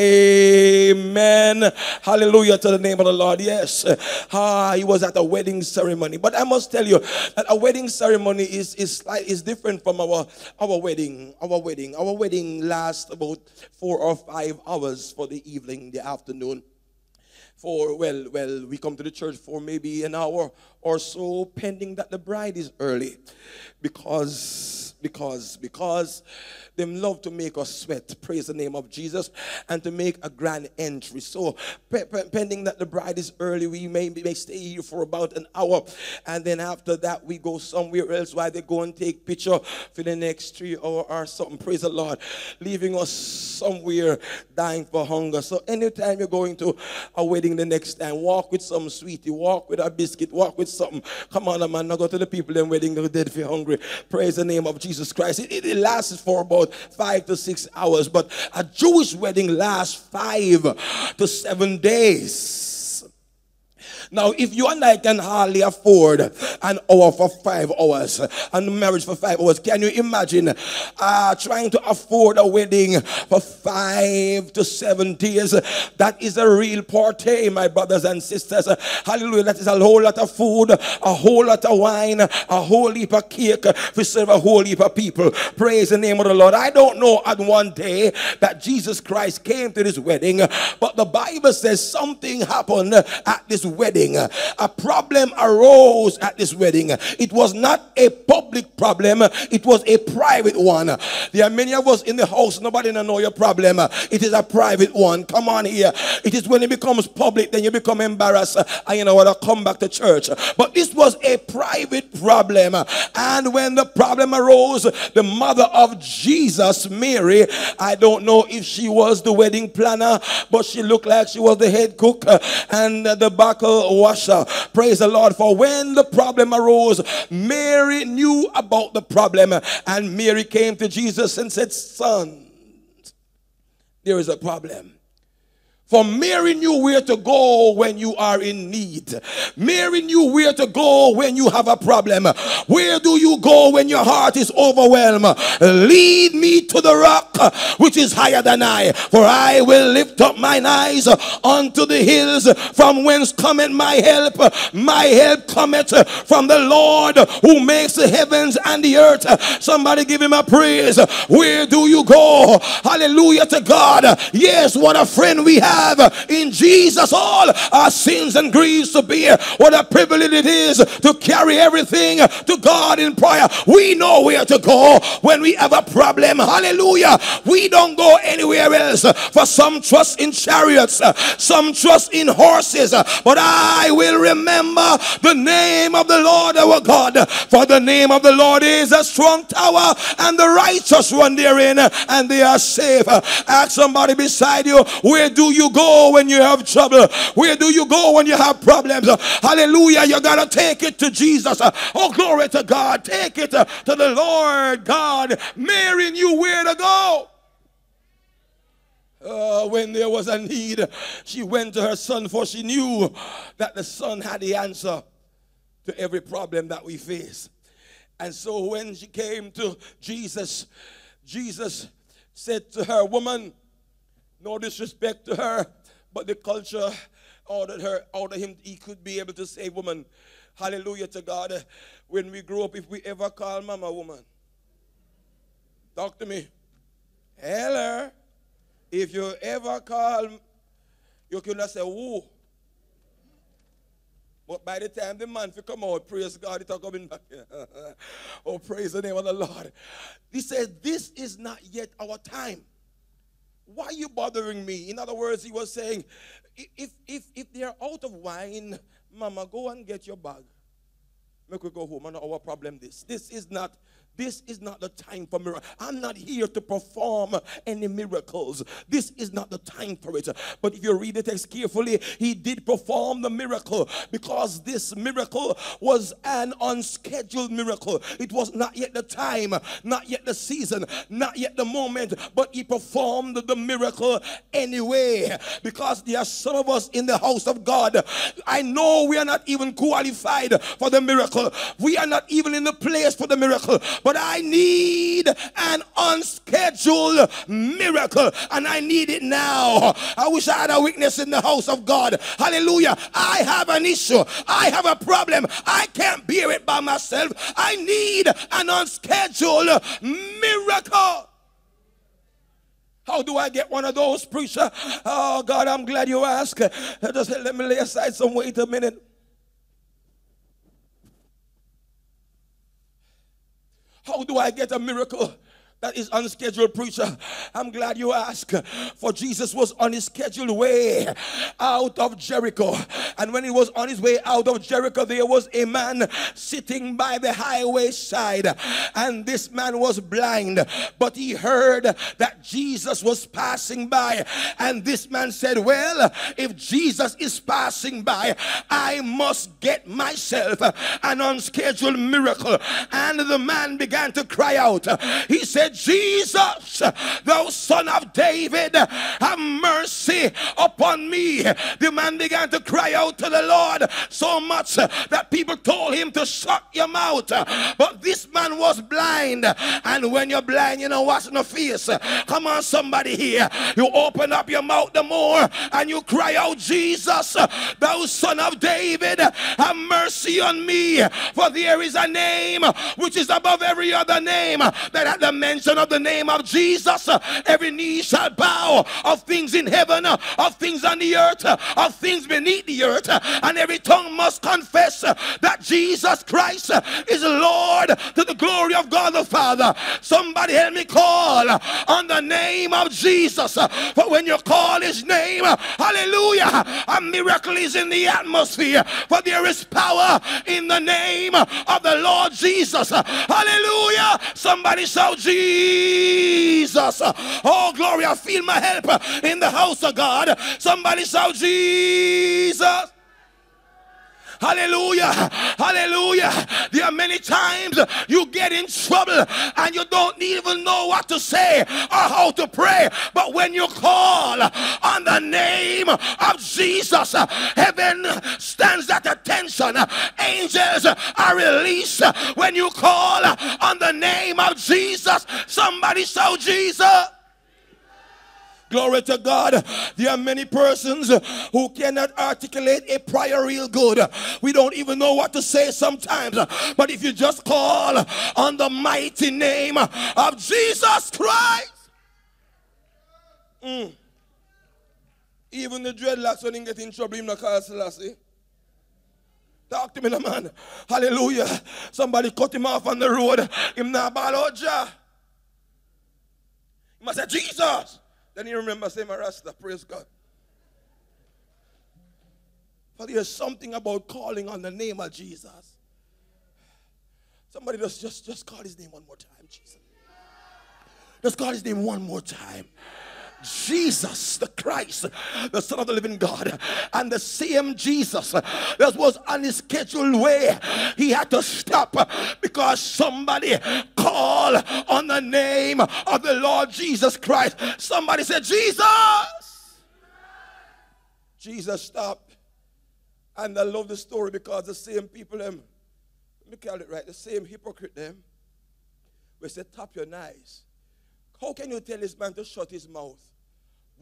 Speaker 6: Amen. Hallelujah to the name of the Lord. Yes. Ah, he was at a wedding ceremony. But I must tell you that a wedding ceremony is is is different from our our wedding. Our wedding. Our wedding lasts about four or five hours for the evening, the afternoon for well well we come to the church for maybe an hour or so pending that the bride is early. Because because because them love to make us sweat praise the name of jesus and to make a grand entry. So pe- pe- pending that the bride is early we may, may stay here for about an hour and then after that we go somewhere else while they go and take picture for the next three hour or something. Praise the lord. Leaving us somewhere dying for hunger. So anytime you're going to a wedding the next time walk with some sweetie walk with a biscuit walk with something. Come on man now go to the people in wedding they're dead for hungry. Praise the name of jesus christ. It, it, it lasts for about five to six hours but a jewish wedding lasts five to seven days now, if you and I can hardly afford an hour for five hours and marriage for five hours, can you imagine uh, trying to afford a wedding for five to seven days? That is a real party, my brothers and sisters. Hallelujah. That is a whole lot of food, a whole lot of wine, a whole heap of cake to serve a whole heap of people. Praise the name of the Lord. I don't know at one day that Jesus Christ came to this wedding, but the Bible says something happened at this wedding. A problem arose at this wedding. It was not a public problem, it was a private one. There are many of us in the house, nobody know your problem. It is a private one. Come on here. It is when it becomes public, then you become embarrassed and you know what, I come back to church. But this was a private problem. And when the problem arose, the mother of Jesus, Mary, I don't know if she was the wedding planner, but she looked like she was the head cook and the buckle washer. Praise the Lord. For when the problem arose, Mary knew about the problem, and Mary came to Jesus and said, Son, there is a problem. For Mary knew where to go when you are in need. Mary knew where to go when you have a problem. Where do you go when your heart is overwhelmed? Lead me to the rock which is higher than I, for I will lift up mine eyes unto the hills from whence cometh my help. My help cometh from the Lord who makes the heavens and the earth. Somebody give him a praise. Where do you go? Hallelujah to God. Yes, what a friend we have in Jesus all our sins and griefs to bear. What a privilege it is to carry everything to God in prayer. We know where to go when we have a problem. Hallelujah. We don't go anywhere else. For some trust in chariots, some trust in horses, but I will remember the name of the Lord our God. For the name of the Lord is a strong tower, and the righteous run therein, and they are safe. Ask somebody beside you, where do you go when you have trouble? Where do you go when you have problems? Hallelujah. You got to take it to Jesus. Oh, glory to God. Take it to the Lord God. Mary knew where to go. Uh, when there was a need, she went to her son, for she knew that the son had the answer to every problem that we face. And so when she came to Jesus, Jesus said to her, Woman, no disrespect to her, but the culture ordered her, ordered him, he could be able to say, Woman, hallelujah to God. When we grow up, if we ever call mama woman, talk to me. Hello. If you ever call, you cannot say, who? But by the time the man fi come out, praise God, it's coming back. oh, praise the name of the Lord. He says, This is not yet our time. Why are you bothering me? In other words, he was saying, if if if they are out of wine, mama, go and get your bag. Make we go home. And our problem this. This is not this is not the time for miracle. I'm not here to perform any miracles. This is not the time for it. But if you read the text carefully, he did perform the miracle because this miracle was an unscheduled miracle. It was not yet the time, not yet the season, not yet the moment, but he performed the miracle anyway. Because there are some of us in the house of God. I know we are not even qualified for the miracle. We are not even in the place for the miracle. But I need an unscheduled miracle, and I need it now. I wish I had a witness in the house of God. Hallelujah. I have an issue, I have a problem. I can't bear it by myself. I need an unscheduled miracle. How do I get one of those, preacher? Oh, God, I'm glad you asked. Just let me lay aside some wait a minute. How do I get a miracle? That is unscheduled, preacher. I'm glad you asked. For Jesus was on his scheduled way out of Jericho. And when he was on his way out of Jericho, there was a man sitting by the highway side. And this man was blind. But he heard that Jesus was passing by. And this man said, Well, if Jesus is passing by, I must get myself an unscheduled miracle. And the man began to cry out. He said, Jesus, thou son of David, have mercy upon me. The man began to cry out to the Lord so much that people told him to shut your mouth. But this man was blind. And when you're blind, you know what's in the face. Come on, somebody here. You open up your mouth the more and you cry out, Jesus, thou son of David, have mercy on me. For there is a name which is above every other name that at the mention of the name of Jesus, uh, every knee shall bow uh, of things in heaven, uh, of things on the earth, of things beneath the earth, and every tongue must confess that Jesus Christ is Lord to the glory of God the Father. Somebody help me call on the name of Jesus. For when you call his name, hallelujah, a miracle is in the atmosphere. For there is power in the name of the Lord Jesus. Hallelujah. Somebody shout Jesus. Oh, glory. I feel my help in the house of God. Somebody shout Jesus. Hallelujah. Hallelujah. There are many times you get in trouble and you don't even know what to say or how to pray. But when you call on the name of Jesus, heaven stands at attention. Angels are released when you call on the name of Jesus. Somebody shout Jesus. Glory to God. There are many persons who cannot articulate a prayer real good. We don't even know what to say sometimes. But if you just call on the mighty name of Jesus Christ, mm. even the dreadlocks when he get in trouble, him not call Selassie. Talk to me, no man. Hallelujah. Somebody cut him off on the road. Him not ball out. He must say, Jesus. Then you remember saying, Rasta, praise God. But there's something about calling on the name of Jesus. Somebody just, just, just call his name one more time, Jesus. Just call his name one more time. Jesus the Christ, the Son of the living God, and the same Jesus that was on his scheduled way, he had to stop because somebody called on the name of the Lord Jesus Christ. Somebody said, Jesus. Jesus stopped. And I love the story because the same people, them, let me call it right, the same hypocrite, them, we said, tap your eyes. How can you tell this man to shut his mouth?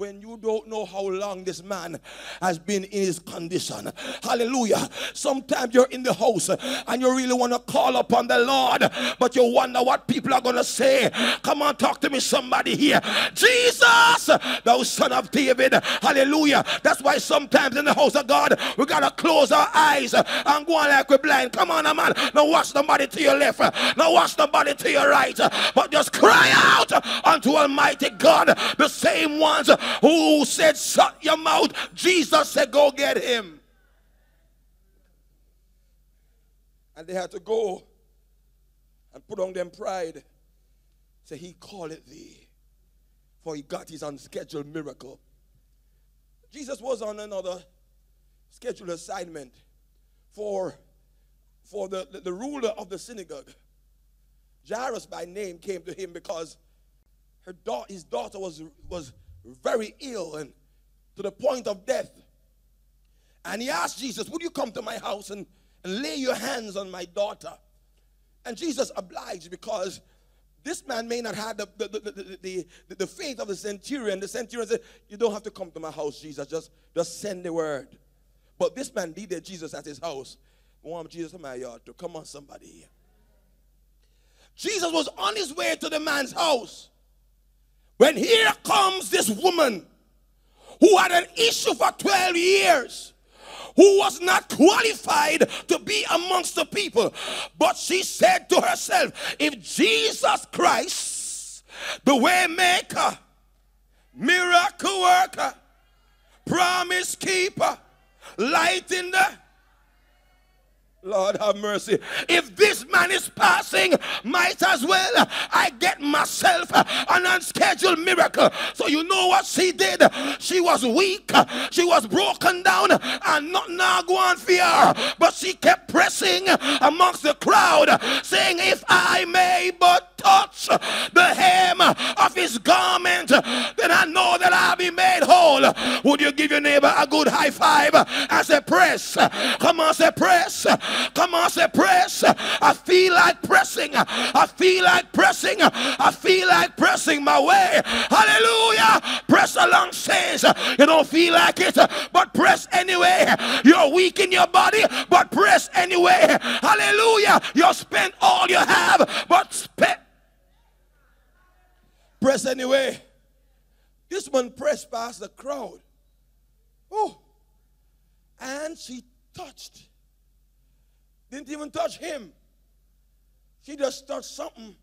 Speaker 6: When you don't know how long this man has been in his condition. Hallelujah. Sometimes you're in the house and you really want to call upon the Lord, but you wonder what people are going to say. Come on, talk to me, somebody here. Jesus, thou son of David. Hallelujah. That's why sometimes in the house of God, we got to close our eyes and go on like we're blind. Come on, man. Now watch somebody to your left. Now watch somebody to your right. But just cry out unto Almighty God, the same ones who said, Shut your mouth. Jesus said, Go get him. And they had to go and put on them pride. Say, He called it thee, for he got his unscheduled miracle. Jesus was on another scheduled assignment for, for the, the, the ruler of the synagogue. Jairus by name came to him because her da- his daughter was, was very ill and to the point of death. And he asked Jesus, Would you come to my house and, and lay your hands on my daughter? And Jesus obliged because this man may not have the, the, the, the, the, faith of the centurion. The centurion said, You don't have to come to my house, Jesus. Just, just send the word. But this man needed Jesus at his house. Warm Jesus in my yard to come on, somebody. here. Jesus was on his way to the man's house. When here comes this woman who had an issue for 12 years, who was not qualified to be amongst the people. But she said to herself, if Jesus Christ, the way maker, miracle worker, promise keeper, light in the Lord have mercy. If this man is passing, might as well I get myself an unscheduled miracle. So you know what she did? She was weak, she was broken down, and not now go on fear. But she kept pressing amongst the crowd, saying, If I may but touch the hem of his garment, then I know that I'll be made whole. Would you give your neighbor a good high five and say, Press? Come on, say, Press. Come on, say press. I feel like pressing. I feel like pressing. I feel like pressing my way. Hallelujah. Press along says you don't feel like it, but press anyway. You're weak in your body, but press anyway. Hallelujah. You spent all you have, but spend. Press anyway. This one pressed past the crowd. Oh. And she touched didn't even touch him. She just touched something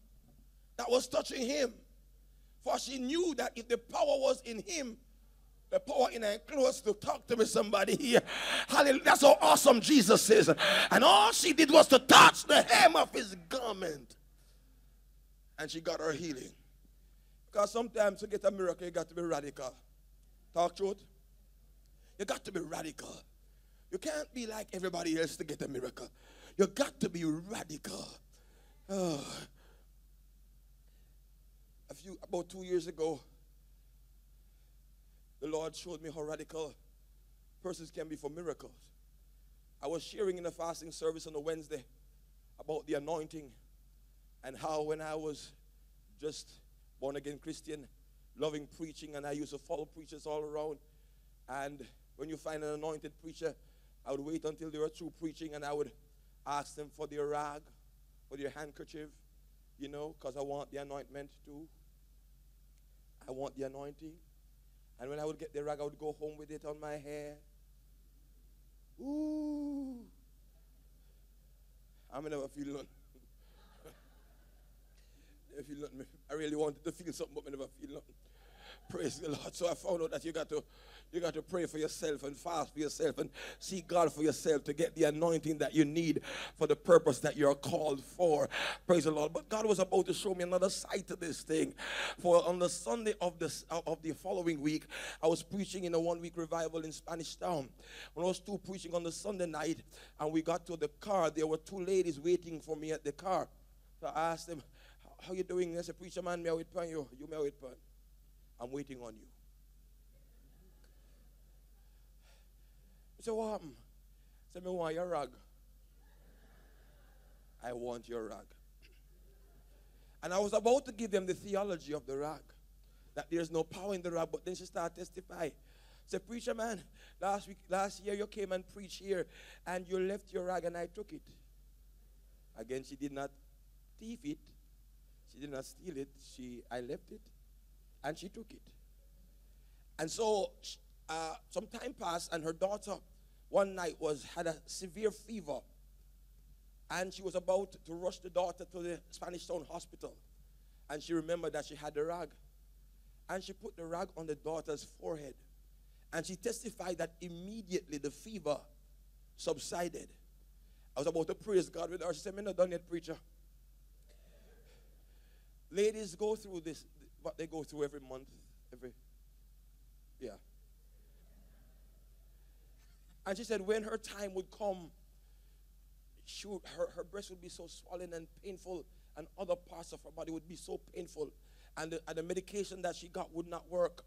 Speaker 6: that was touching him. For she knew that if the power was in him, the power in her clothes to talk to me, somebody here. Hallelujah. That's how awesome Jesus is. And all she did was to touch the hem of his garment. And she got her healing. Because sometimes to get a miracle, you got to be radical. Talk truth. You got to be radical. You can't be like everybody else to get a miracle. You got to be radical. Oh. A few about two years ago, the Lord showed me how radical persons can be for miracles. I was sharing in a fasting service on a Wednesday about the anointing and how when I was just born again Christian, loving preaching, and I used to follow preachers all around. And when you find an anointed preacher, I would wait until they were through preaching and I would ask them for their rag, for their handkerchief, you know, because I want the anointment too. I want the anointing. And when I would get the rag, I would go home with it on my hair. Ooh. I'm never feel nothing. Never feel nothing. I really wanted to feel something, but I never feel nothing. Praise the Lord. So I found out that you got to you got to pray for yourself and fast for yourself and seek God for yourself to get the anointing that you need for the purpose that you're called for. Praise the Lord. But God was about to show me another side to this thing. For on the Sunday of the, of the following week, I was preaching in a one week revival in Spanish Town. When I was still preaching on the Sunday night and we got to the car, there were two ladies waiting for me at the car. So I asked them, How you doing? They said, Preacher man, me with pan you. You me with pan. I'm waiting on you. I said, What happened? I said, I want your rag. I want your rag. And I was about to give them the theology of the rag. That there's no power in the rag, but then she started testify. Say, preacher man, last week, last year you came and preached here, and you left your rag, and I took it. Again, she did not thief it. She did not steal it. She, I left it, and she took it. And so uh, some time passed, and her daughter one night was had a severe fever, and she was about to rush the daughter to the Spanish Town Hospital, and she remembered that she had the rag, and she put the rag on the daughter's forehead, and she testified that immediately the fever subsided. I was about to praise God with her. She said, "Me not done yet, preacher." Ladies go through this, what they go through every month, every yeah. And she said, when her time would come, she would, her, her breast would be so swollen and painful, and other parts of her body would be so painful, and the, and the medication that she got would not work.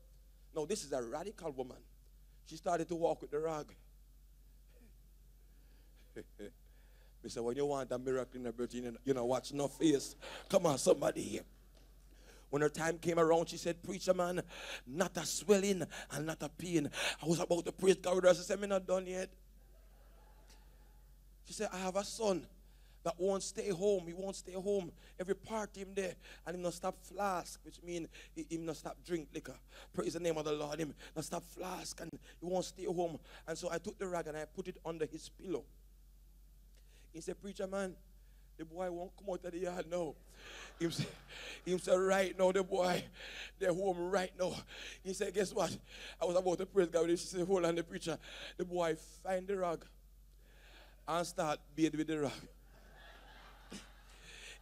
Speaker 6: No, this is a radical woman. She started to walk with the rag. said, when you want a miracle in the virgin, you know, watch no face. Come on, somebody. When her time came around, she said, Preacher man, not a swelling and not a pain. I was about to praise God with her. She said, I'm not done yet. She said, I have a son that won't stay home. He won't stay home. Every party him there. And him not stop flask, which means he, him not stop drink liquor. Praise the name of the Lord. Him not stop flask and he won't stay home. And so I took the rag and I put it under his pillow. He said, Preacher man, the boy won't come out of the yard now. He said, he said, right now, the boy, they're home right now. He said, guess what? I was about to praise God him. Said, hold on, the preacher. The boy find the rag and start bathe with the rag.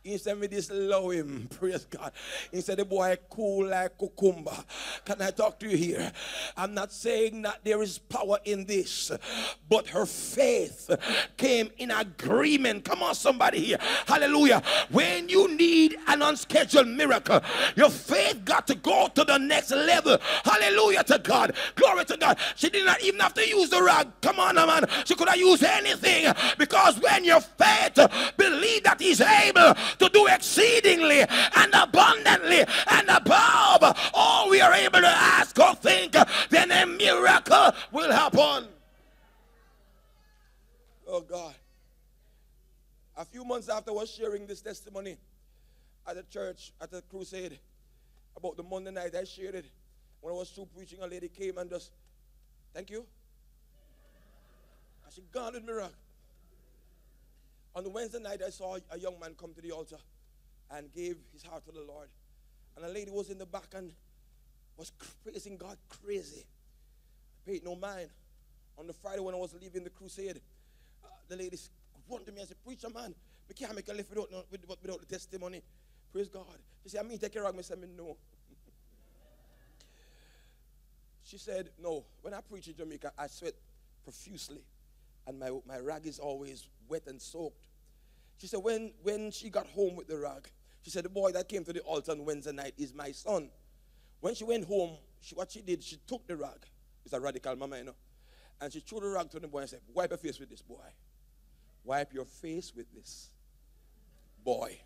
Speaker 6: He said, me this love him. Praise God. He said, the boy cool like cucumber. Can I talk to you here? I'm not saying that there is power in this, but her faith came in agreement. Come on, somebody here. Hallelujah. When you need an unscheduled miracle, your faith got to go to the next level. Hallelujah to God. Glory to God. She did not even have to use the rag. Come on, man. She could have used anything because when your faith believe that He's able to do exceedingly and abundantly and above all we are able to ask or think, then a miracle will happen. Oh God. A few months after I was sharing this testimony at the church, at the crusade, about the Monday night, I shared it. When I was through preaching, a lady came and just, thank you. And she with me rock. On Wednesday night, I saw a young man come to the altar and gave his heart to the Lord. And a lady was in the back and was praising God crazy. I paid no mind. On the Friday when I was leaving the crusade, uh, the lady run to me and said, Preacher man, we can't make a without, without, without the testimony. Praise God. She said, I mean, take care of me. I said, no. She said, No, when I preach in Jamaica, I sweat profusely, and my, my rag is always wet and soaked. She said, when, when she got home with the rag, she said, The boy that came to the altar on Wednesday night is my son. When she went home, she, what she did, she took the rag. It's a radical mama, you know. And she threw the rag to the boy and said, Wipe your face with this, boy. Wipe your face with this, boy.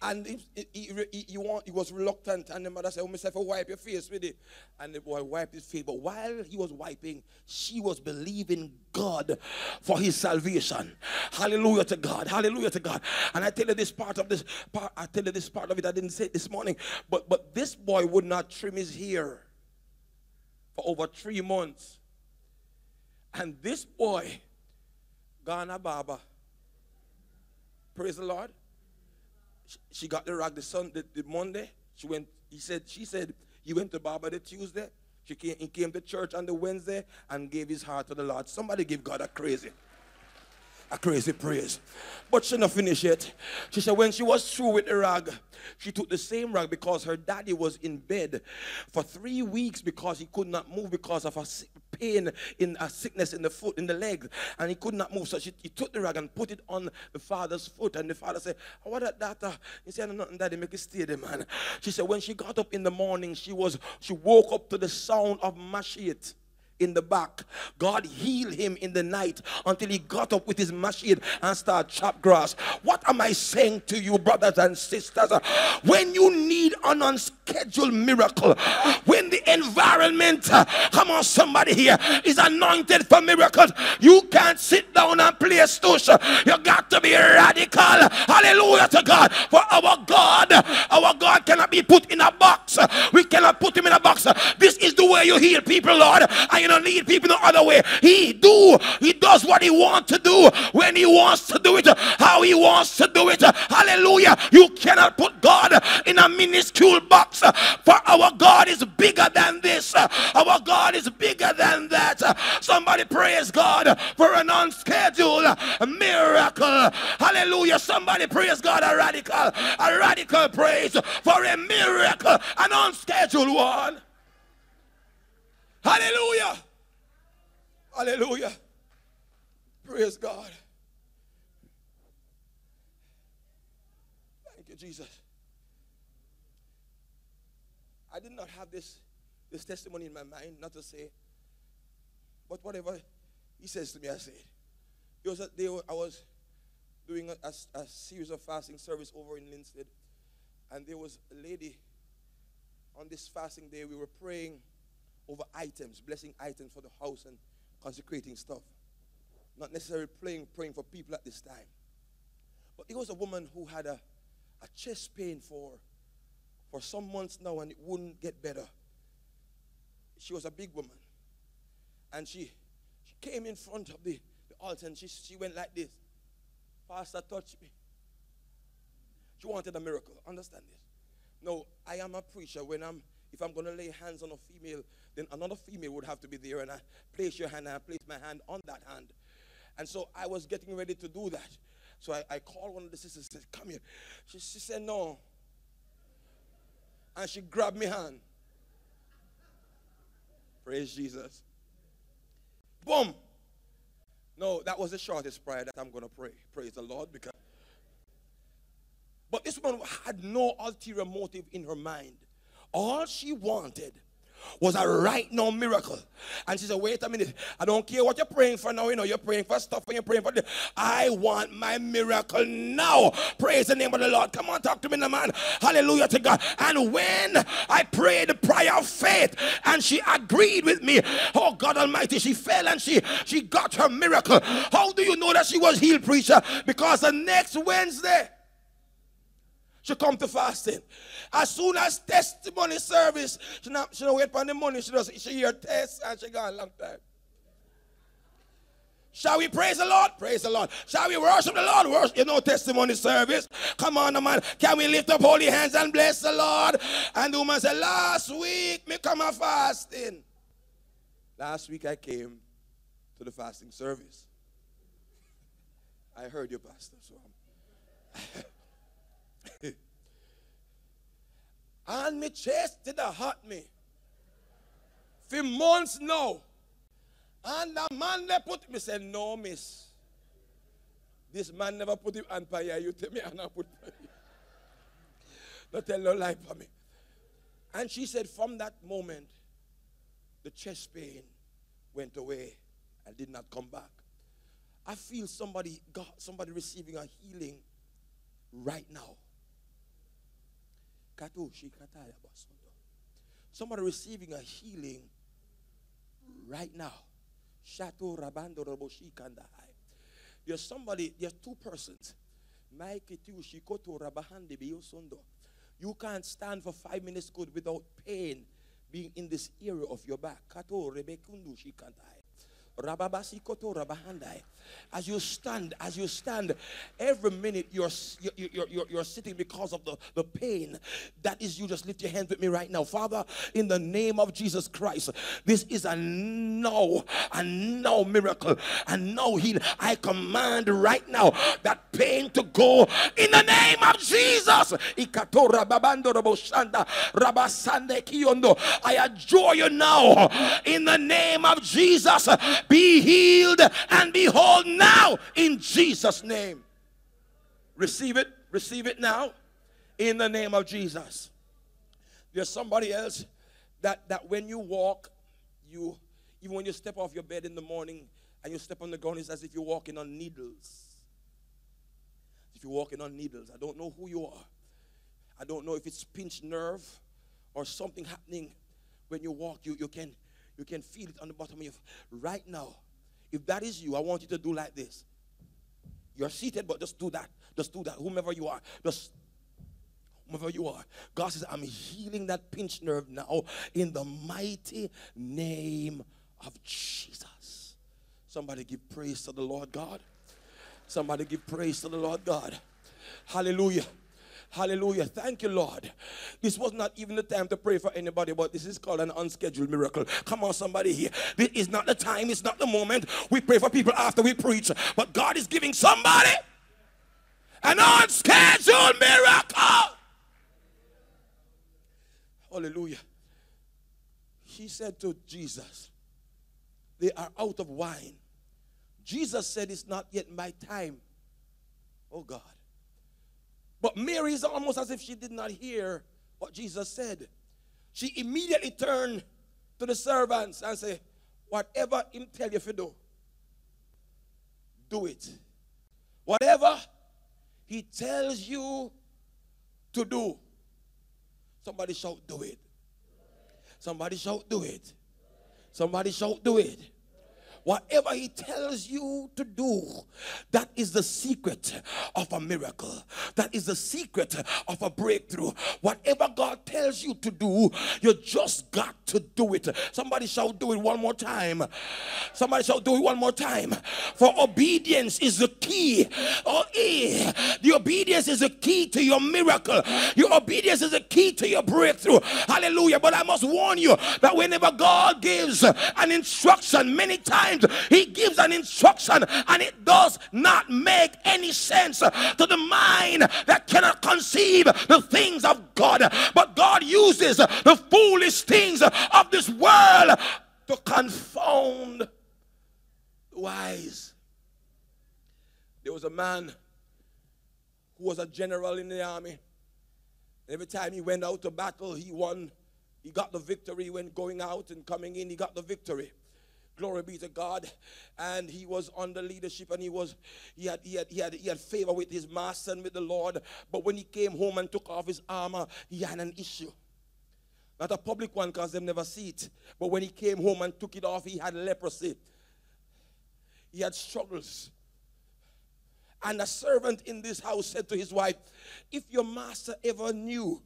Speaker 6: And he, he, he, he, want, he was reluctant, and the mother said, Oh, Mr. wipe your face with it. And the boy wiped his face. But while he was wiping, she was believing God for his salvation. Hallelujah to God. Hallelujah to God. And I tell you this part of this part, I tell you this part of it, I didn't say it this morning, but but this boy would not trim his hair for over three months. And this boy, Ghana Baba, praise the Lord she- got the rag the Sunday, the Monday. She went. He said. She said he went to Baba the Tuesday. She came. He came to church on the Wednesday and gave his heart to the Lord. Somebody give God a crazy. A crazy praise. But she not finished yet. She said when she was through with the rag, she took the same rag because her daddy was in bed for three weeks because he could not move because of a pain in a sickness in the foot, in the leg, and he could not move. So she, he took the rag and put it on the father's foot, and the father said, oh, "What that, that?" uh?" He said, "Nothing, daddy. Make it stay there, man." She said when she got up in the morning, she was she woke up to the sound of mashit in the back. God healed him in the night until he got up with his machine and started chop grass. What am I saying to you, brothers and sisters? When you need an unscheduled miracle, when the environment, come on, somebody here, is anointed for miracles, you can't sit down and play stush. You got to be radical. Hallelujah to God. For our God, our God cannot be put in a box. We cannot put him in a box. This is the way you heal people, Lord. And don't need people no other way. He do, he does what he wants to do when he wants to do it, how he wants to do it. Hallelujah. You cannot put God in a minuscule box. For our God is bigger than this. Our God is bigger than that. Somebody praise God for an unscheduled miracle. Hallelujah. Somebody praise God a radical, a radical praise for a miracle, an unscheduled one. Hallelujah. Hallelujah. Praise God. Thank you, Jesus. I did not have this, this testimony in my mind, not to say, but whatever he says to me, I say it. There was a day I was doing a, a- a series of fasting service over in Linstead, And there was a lady on this fasting day, we were praying over items, blessing items for the house and consecrating stuff. Not necessarily praying, praying for people at this time. But there was a woman who had a, a chest pain for, for some months now and it wouldn't get better. She was a big woman. And she, she came in front of the, the altar and she, she went like this. Pastor touched me. She wanted a miracle. Understand this? No, I am a preacher. When I'm, if I'm going to lay hands on a female, then another female would have to be there, and I place your hand, and I place my hand on that hand. And so I was getting ready to do that. So I, I called one of the sisters and said, Come here. She, she said, No. And she grabbed my hand. Praise Jesus. Boom. No, that was the shortest prayer that I'm going to pray. Praise the Lord. Because but this woman had no ulterior motive in her mind. All she wanted was a right now miracle. And she said, Wait a minute. I don't care what you're praying for now. You know, you're praying for stuff and you're praying for this. I want my miracle now. Praise the name of the Lord. Come on, talk to me, the man. Hallelujah to God. And when I prayed the prayer of faith and she agreed with me, oh God Almighty, she fell and she she got her miracle. How do you know that she was healed, preacher? Because the next Wednesday, she come to fasting. As soon as testimony service, she not, she don't wait for the money. She does she hear test and she gone a long time. Shall we praise the Lord? Praise the Lord. Shall we worship the Lord? Worship. You know, testimony service. Come on, man. Can we lift up holy hands and bless the Lord? And the woman said, Last week, me come a fasting. Last week I came to the fasting service. I heard you, Pastor. So I'm and me chest did a hurt me. For months now. And the man they put me said, No, miss. This man never put him on fire. You tell me and I put fire. Don't tell no lie for me. And she said, from that moment, the chest pain went away and did not come back. I feel somebody got somebody receiving a healing right now. Oh, somebody receiving a healing right now. There's somebody, there's two persons. You can't stand for five minutes good without pain being in this area of your back. As you stand, as you stand, every minute you're, you're, you're, you're, sitting because of the, the pain. That is, you just lift your hands with me right now. Father, in the name of Jesus Christ, this is a no, a no miracle, a no healing. I command right now that pain to go in the name of Jesus. I adjure you now in the name of Jesus be healed and be whole now in Jesus' name. Receive it, receive it now in the name of Jesus. There's somebody else that, that when you walk, you even when you step off your bed in the morning and you step on the ground, it's as if you're walking on needles. If you're walking on needles, I don't know who you are. I don't know if it's pinched nerve or something happening when you walk. You, you can you can feel it on the bottom of your right now. If that is you, I want you to do like this. You're seated, but just do that. Just do that. Whomever you are, just whomever you are. God says, I'm healing that pinched nerve now in the mighty name of Jesus. Somebody give praise to the Lord God. Somebody give praise to the Lord God. Hallelujah. Hallelujah. Thank you, Lord. This was not even the time to pray for anybody, but this is called an unscheduled miracle. Come on, somebody here. This is not the time, it's not the moment. We pray for people after we preach, but God is giving somebody an unscheduled miracle. Hallelujah. He said to Jesus, They are out of wine. Jesus said, It's not yet my time. Oh God. But Mary is almost as if she did not hear what Jesus said. She immediately turned to the servants and said, Whatever him tell you to do, do it. Whatever he tells you to do, Somebody shout, do it. Somebody shout, do it. Somebody shout, do it. Whatever he tells you to do, that is the secret of a miracle. That is the secret of a breakthrough. Whatever God tells you to do, you just got to do it. Somebody shall do it one more time. Somebody shall do it one more time. For obedience is the key. Oh, eh. The obedience is the key to your miracle. Your obedience is the key to your breakthrough. Hallelujah. But I must warn you that whenever God gives an instruction, many times He gives an instruction and it does not make any sense to the mind that cannot conceive the things of God. But God uses the foolish things of this world to confound the wise. There was a man who was a general in the army. Every time he went out to battle, he won. He got the victory when going out and coming in, he got the victory. Glory be to God. And he was under leadership and he was he had he had he had he had favor with his master and with the Lord. But when he came home and took off his armor, he had an issue. Not a public one because they never see it. But when he came home and took it off, he had leprosy. He had struggles. And a servant in this house said to his wife, If your master ever knew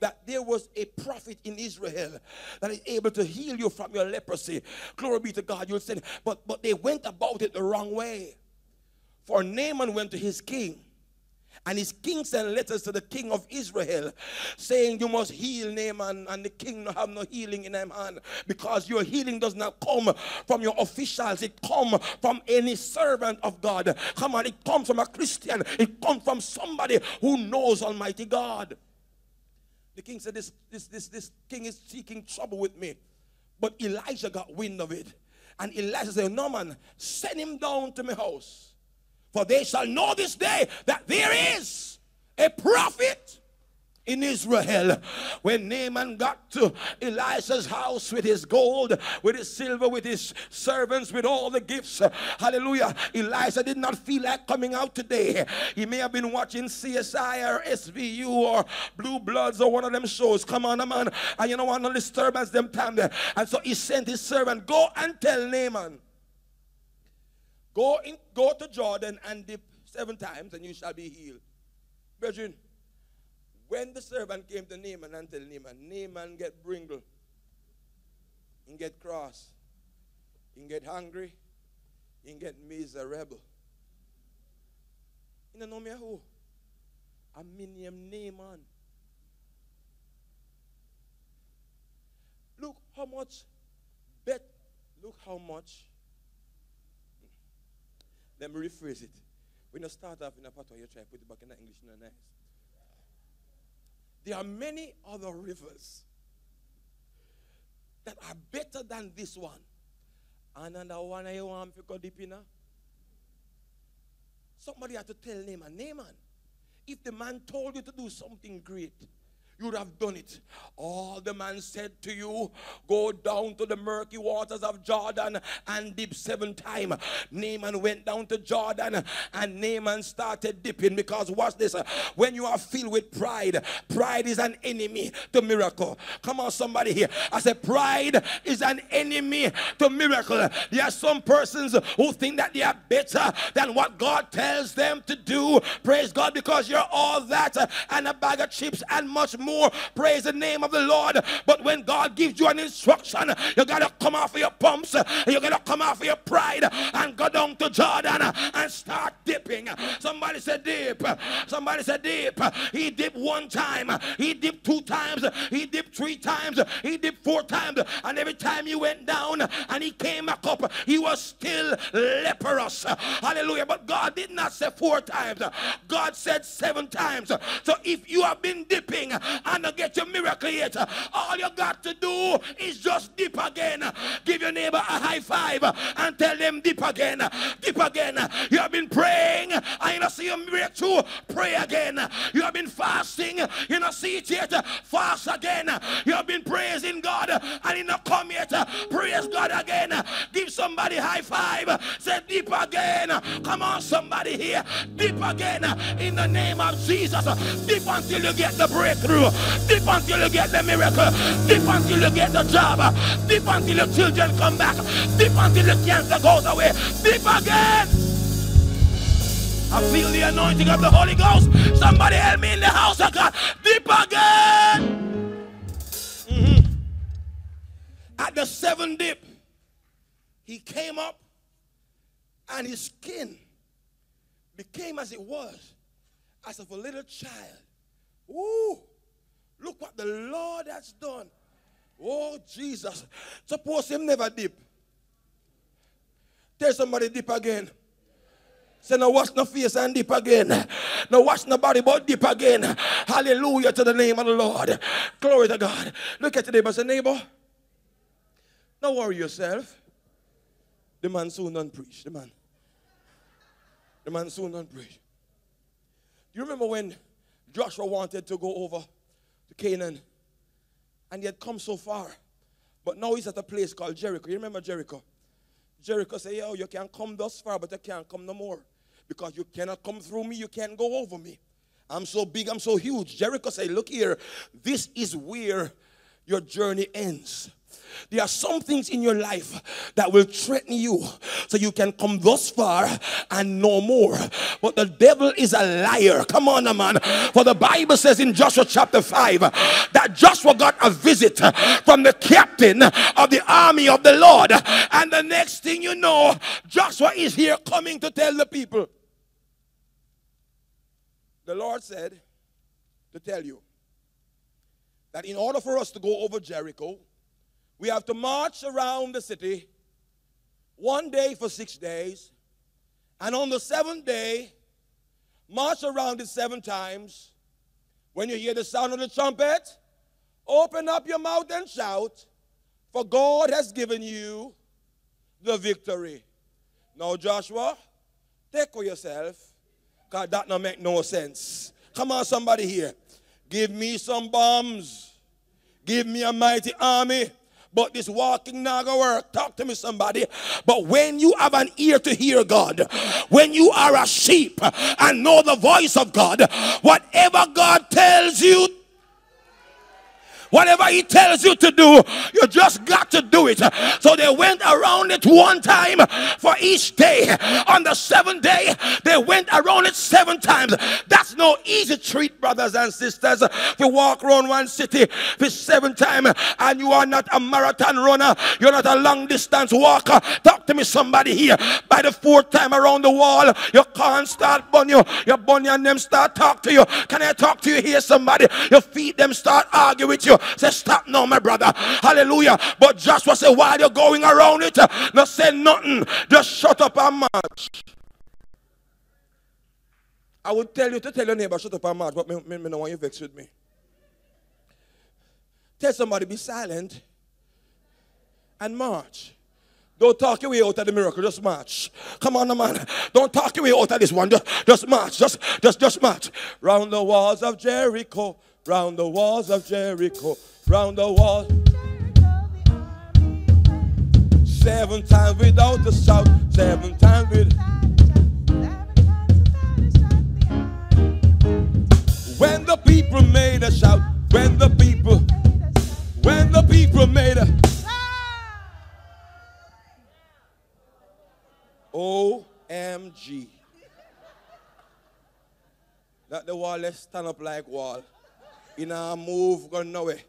Speaker 6: that there was a prophet in Israel that is able to heal you from your leprosy, glory be to God, you'll say, but, but they went about it the wrong way. For Naaman went to his king. And his king sent letters to the king of Israel saying, You must heal Naaman, and the king have no healing in him hand because your healing does not come from your officials, it come from any servant of God. Come on, it comes from a Christian, it comes from somebody who knows Almighty God. The king said, This, this, this, this king is seeking trouble with me. But Elijah got wind of it. And Elijah said, No man, send him down to my house. For they shall know this day that there is a prophet in Israel. When Naaman got to Elisha's house with his gold, with his silver, with his servants, with all the gifts, hallelujah, Elisha did not feel like coming out today. He may have been watching CSI or SVU or Blue Bloods or one of them shows. Come on, man. And you know what? No disturbance them time there. And so he sent his servant, go and tell Naaman. Go, in, go to Jordan and dip seven times, and you shall be healed. Brethren, when the servant came to Naaman and tell Naaman, Naaman get bringle, he get cross, he get hungry, he get miserable. You know me who? I mean him Naaman. Look how much bet. Look how much let me rephrase it. When you start off in a patois, you try to put it back in the English in the nice. There are many other rivers that are better than this one. And another one I want to go in. Somebody had to tell Naaman, Naaman, if the man told you to do something great, you would have done it. All the man said to you, go down to the murky waters of Jordan and dip seven times. Naaman went down to Jordan and Naaman started dipping because watch this. When you are filled with pride, pride is an enemy to miracle. Come on, somebody here. I said, pride is an enemy to miracle. There are some persons who think that they are better than what God tells them to do. Praise God because you're all that and a bag of chips and much more more. Praise the name of the Lord. But when God gives you an instruction, you got to come off of your pumps. You got to come off of your pride and go down to Jordan and start dipping. Somebody said dip. Somebody said dip. He dipped one time. He dipped two times. He dipped three times. He dipped four times. And every time he went down and he came back up, he was still leprous. Hallelujah. But God did not say four times. God said seven times. So if you have been dipping and to get your miracle yet. All you got to do is just dip again. Give your neighbor a high five and tell them dip again. Dip again. You have been praying you don't see your breakthrough. Pray again. You have been fasting. You don't see it yet. Fast again. You have been praising God and you not come yet. Praise God again. Give somebody high five. Say deep again. Come on, somebody here. Deep again in the name of Jesus. Deep until you get the breakthrough. Deep until you get the miracle. Deep until you get the job. Deep until your children come back. Deep until the cancer goes away. Deep again. I feel the anointing of the Holy Ghost. Somebody help me in the house of God. Deep again. Mhm. At the seventh dip, he came up and his skin became as it was, as of a little child. Ooh, look what the Lord has done. Oh, Jesus. Suppose him never dip. Tell somebody dip again. Say, now wash no face and dip again. Now wash no body but dip again. Hallelujah to the name of the Lord. Glory to God. Look at your neighbor. Say, neighbor, don't worry yourself. The man soon done preach. The man. The man soon done preach. Do you remember when Joshua wanted to go over to Canaan and he had come so far, but now he's at a place called Jericho. You remember Jericho? Jericho said, Yo, oh, you can come thus far, but you can't come no more. Because you cannot come through me, you can't go over me. I'm so big, I'm so huge. Jericho said, Look here, this is where your journey ends. There are some things in your life that will threaten you so you can come thus far and no more. But the devil is a liar. Come on, man. For the Bible says in Joshua chapter 5 that Joshua got a visit from the captain of the army of the Lord. And the next thing you know, Joshua is here coming to tell the people. The Lord said to tell you that in order for us to go over Jericho, we have to march around the city one day for six days. And on the seventh day, march around it seven times. When you hear the sound of the trumpet, open up your mouth and shout, for God has given you the victory. Now, Joshua, take for yourself, because that don't make no sense. Come on, somebody here. Give me some bombs. Give me a mighty army. But this walking gonna work. Talk to me, somebody. But when you have an ear to hear God, when you are a sheep and know the voice of God, whatever God tells you Whatever he tells you to do, you just got to do it. So they went around it one time for each day. On the seventh day, they went around it seven times. That's no easy treat, brothers and sisters. To walk around one city for seven times and you are not a marathon runner, you're not a long distance walker. Talk to me, somebody here. By the fourth time around the wall, your can't start bun you, your bunny and them start talk to you. Can I talk to you here, somebody? Your feet them start argue with you. Say, stop now, my brother. Hallelujah. But Joshua said, while you're going around it, not say nothing. Just shut up and march. I would tell you to tell your neighbor, shut up and march, but me, me, me don't want you vex with me. Tell somebody, be silent and march. Don't talk your way out of the miracle, just march. Come on, man. Don't talk your way out of this one. Just, just march. Just, just, just march. Round the walls of Jericho. Round the walls of Jericho. Round the walls. Seven times without a shout. Seven times with. When the people made a shout. When the people. When the people made a. OMG. That the wall, let's stand up like wall. In a move, going nowhere.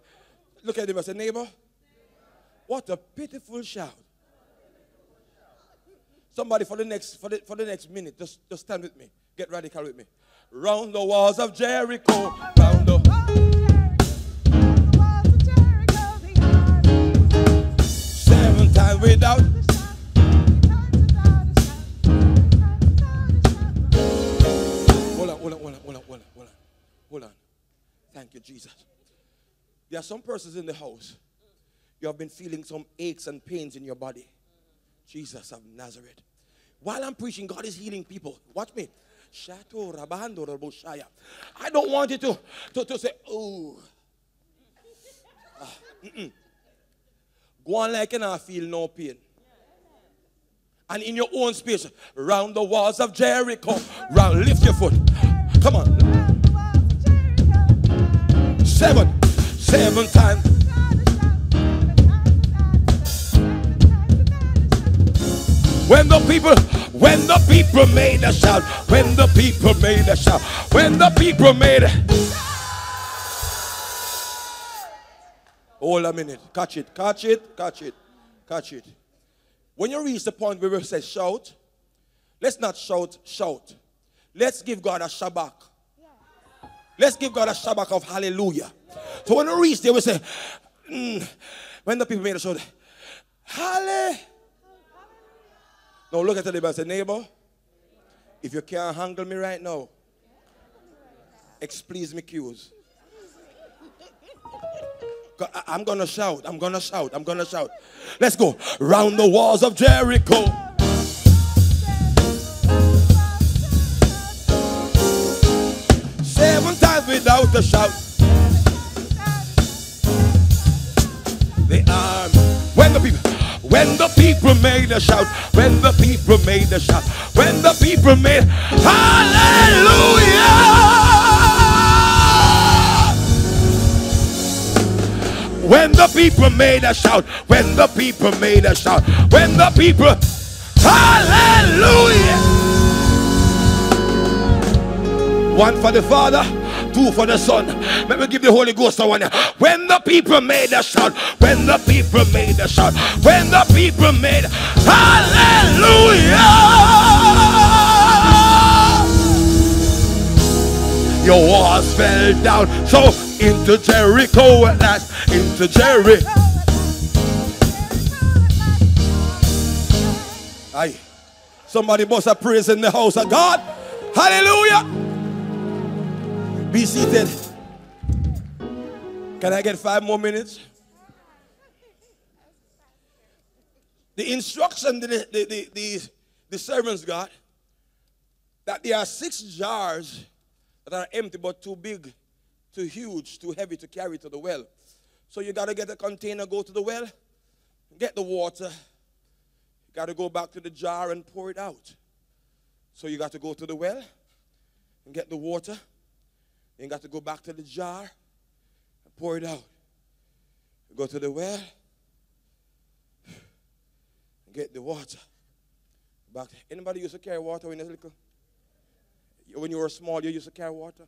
Speaker 6: Look at him and say, neighbor, what a pitiful shout. Somebody for the next for the, for the next minute, just, just stand with me. Get radical with me. Round the walls of Jericho, round the seven times without. Hold on, hold on, hold on, hold on, hold on, hold on. Thank you, Jesus. There are some persons in the house. You have been feeling some aches and pains in your body. Jesus of Nazareth. While I'm preaching, God is healing people. Watch me. I don't want you to, to, to say, oh. Ah, mm-mm. Go on like and I feel no pain. And in your own space, round the walls of Jericho. Round, lift your foot. Come on. Seven. Seven times. When the people, when the people made a shout, when the people made a shout, when the people made a Hold a minute. Catch it, catch it, catch it, catch it. When you reach the point where we say shout, let's not shout, shout. Let's give God a shabach. Let's give God a shabach of hallelujah. So when we reach there, we say, mm, when the people made a shout, hallelujah. Now look at the neighbor and say, neighbor, if you can't handle me right now, explease me cues. I'm gonna shout, I'm gonna shout, I'm gonna shout. Let's go. Round the walls of Jericho. Without a shout. The arm. When the people, when the people made a shout, when the people made a shout, when the people made Hallelujah. When the people made a shout, when the people made a shout, when the people, Hallelujah. One for the Father, two for the Son. Let me give the Holy Ghost a one. When the people made a shout, when the people made a shout, when the people made Hallelujah. Your walls fell down. So into Jericho at last, into Jericho. Aye. Somebody must have praise in the house of God. Hallelujah. Be seated. Can I get five more minutes? The instruction that the, the, the, the, servants got that there are six jars that are empty but too big, too huge, too heavy to carry to the well. So you got to get a container, go to the well, get the water. You got to go back to the jar and pour it out. So you got to go to the well and get the water. You got to go back to the jar and pour it out. Go to the well and get the water. Back. Anybody used to carry water when you was little? When you were small, you used to carry water?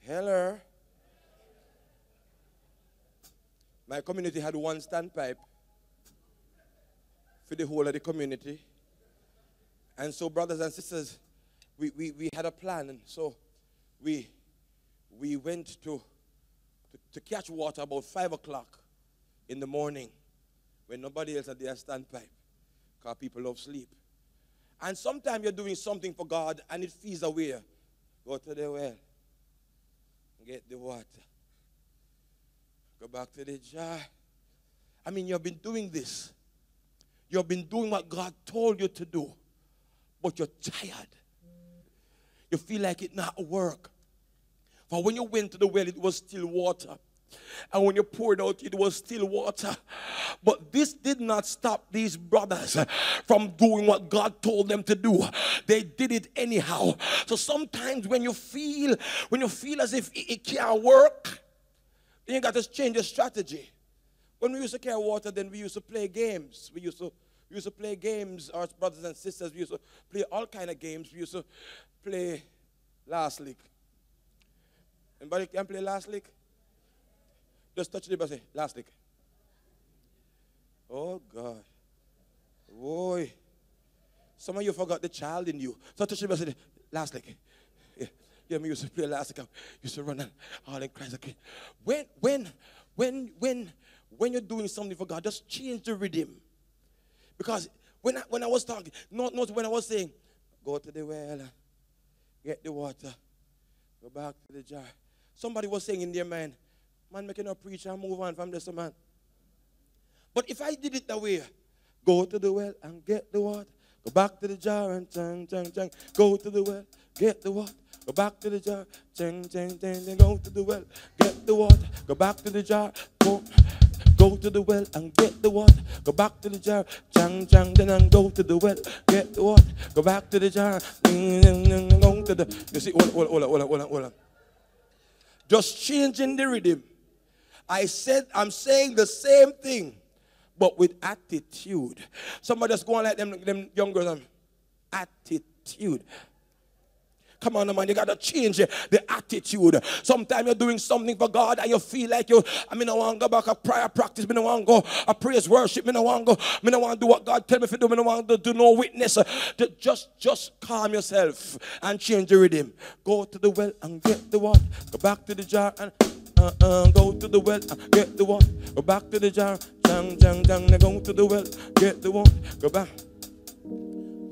Speaker 6: Hello. My community had one standpipe for the whole of the community. And so, brothers and sisters, we, we, we had a plan. And so we, we went to, to, to catch water about 5 o'clock in the morning when nobody else had their standpipe because people love sleep. And sometimes you're doing something for God and it feels away. Go to the well, get the water, go back to the jar. I mean, you've been doing this. You've been doing what God told you to do, but you're tired. You feel like it not work. For when you went to the well, it was still water. And when you poured out, it was still water. But this did not stop these brothers from doing what God told them to do. They did it anyhow. So sometimes when you feel, when you feel as if it, it can't work, then you got to change your strategy. When we used to carry water, then we used to play games. We used to we used to play games, our brothers and sisters. We used to play all kind of games. We used to play last lick. Anybody can play last lick? Just touch the neighbor say, last lick. Oh God. Boy. Some of you forgot the child in you. So touch the neighbor say, last lick. Yeah. Yeah, me used to play last lick. I used to run and all in cries. Okay. When when when when when you're doing something for God, just change the rhythm. Because when I, when I was talking, not, not when I was saying, go to the well, get the water, go back to the jar. Somebody was saying in their mind, man, making a preach and move on from this man. But if I did it that way, go to the well and get the water, go back to the jar and chang, chang, chang, go to the well, get the water. Go back to the jar, chang, chang, chang, chang, go to the well, get the water, go back to the jar, go, go to the well and get the water. Go back to the jar, chang chang, then go to the well, get the water. Go back to the jar, mm, mm, mm, the. You see, hold on, hold on, hold on, hold on, hold. Just changing the rhythm. I said, I'm saying the same thing, but with attitude. Somebody just go on like them, them young girls. Attitude. Come on, man, you gotta change the attitude. Sometimes you're doing something for God and you feel like you, I mean, I want to go back a prayer practice, I want to go a praise worship, I want to go, I want to do what God tell me to do, I want to do no witness. To just, just calm yourself and change the rhythm. Go to the well and get the water. Go back to the jar and uh, uh, go to the well and get the water. Go back to the jar, jang, jang, jang, go to the well, get the water. Go back.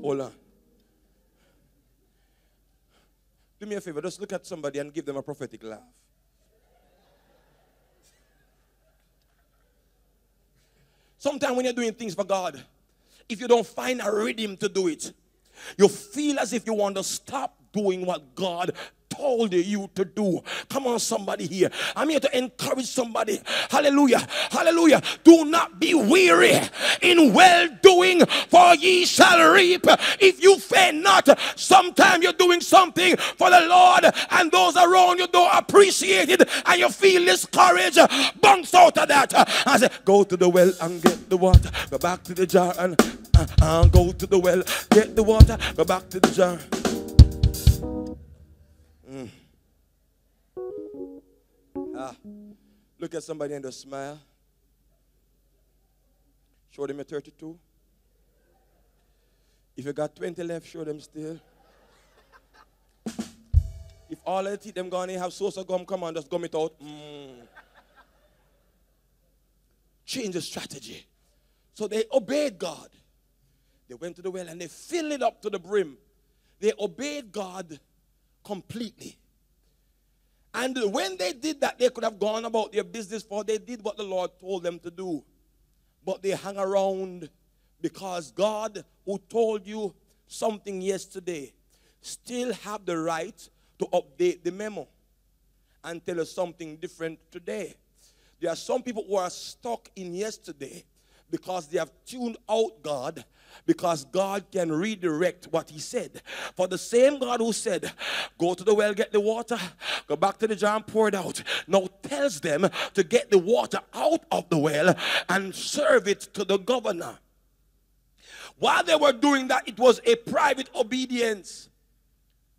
Speaker 6: Hold on. Do me a favor, just look at somebody and give them a prophetic laugh. Sometimes when you're doing things for God, if you don't find a rhythm to do it, you feel as if you want to stop doing what God told you to do. Come on, somebody here. I'm here to encourage somebody. Hallelujah. Hallelujah. Do not be weary in well doing, for ye shall reap if you faint not. Sometime you're doing something for the Lord, and those around you don't appreciate it, and you feel discouraged. Bounce out of that. I say, go to the well and get the water. Go back to the jar and uh, uh, go to the well, get the water. Go back to the jar. Ah, look at somebody and just smile. Show them a 32. If you got 20 left, show them still. If all of the teeth them gone, have sauce of gum, come on, just gum it out. Mm. Change the strategy. So they obeyed God. They went to the well and they filled it up to the brim. They obeyed God completely. And when they did that, they could have gone about their business, for they did what the Lord told them to do. But they hung around because God, who told you something yesterday, still have the right to update the memo and tell us something different today. There are some people who are stuck in yesterday because they have tuned out God because God can redirect what He said. For the same God who said, Go to the well, get the water, go back to the jar and pour it out, now tells them to get the water out of the well and serve it to the governor. While they were doing that, it was a private obedience.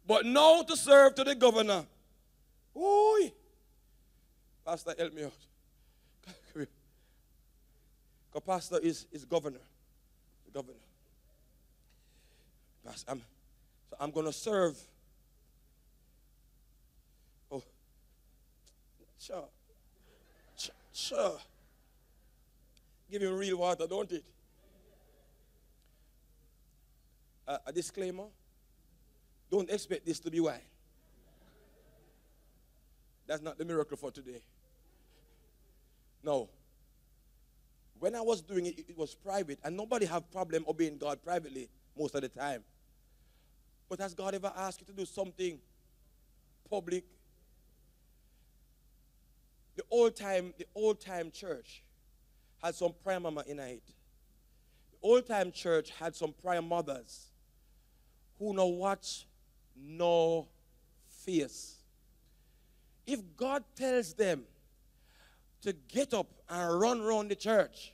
Speaker 6: But now to serve to the governor. Oi! Pastor, help me out. Because pastor is, is governor. Governor. I'm, so I'm going to serve. Oh. Sure. sure. Give him real water, don't it? Uh, a disclaimer don't expect this to be wine. That's not the miracle for today. No. When I was doing it, it was private, and nobody have problem obeying God privately most of the time. But has God ever asked you to do something public? The old time, the old time church had some prayer mama in it. The old time church had some prayer mothers who no watch, no face. If God tells them to get up and run around the church.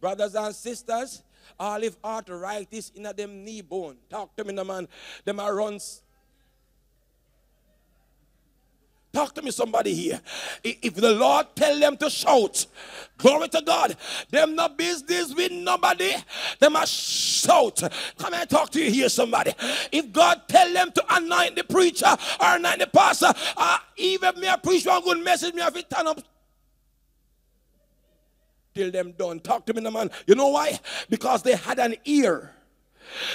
Speaker 6: Brothers and sisters, all if arthritis in a them knee bone. Talk to me, the man. Them are runs. Talk to me, somebody here. If the Lord tell them to shout, glory to God, them no business with nobody, Them must shout. Come and talk to you here, somebody. If God tell them to anoint the preacher or anoint the pastor, uh, even me a preach one good message, me have to turn up till them done. Talk to me, no man. You know why? Because they had an ear.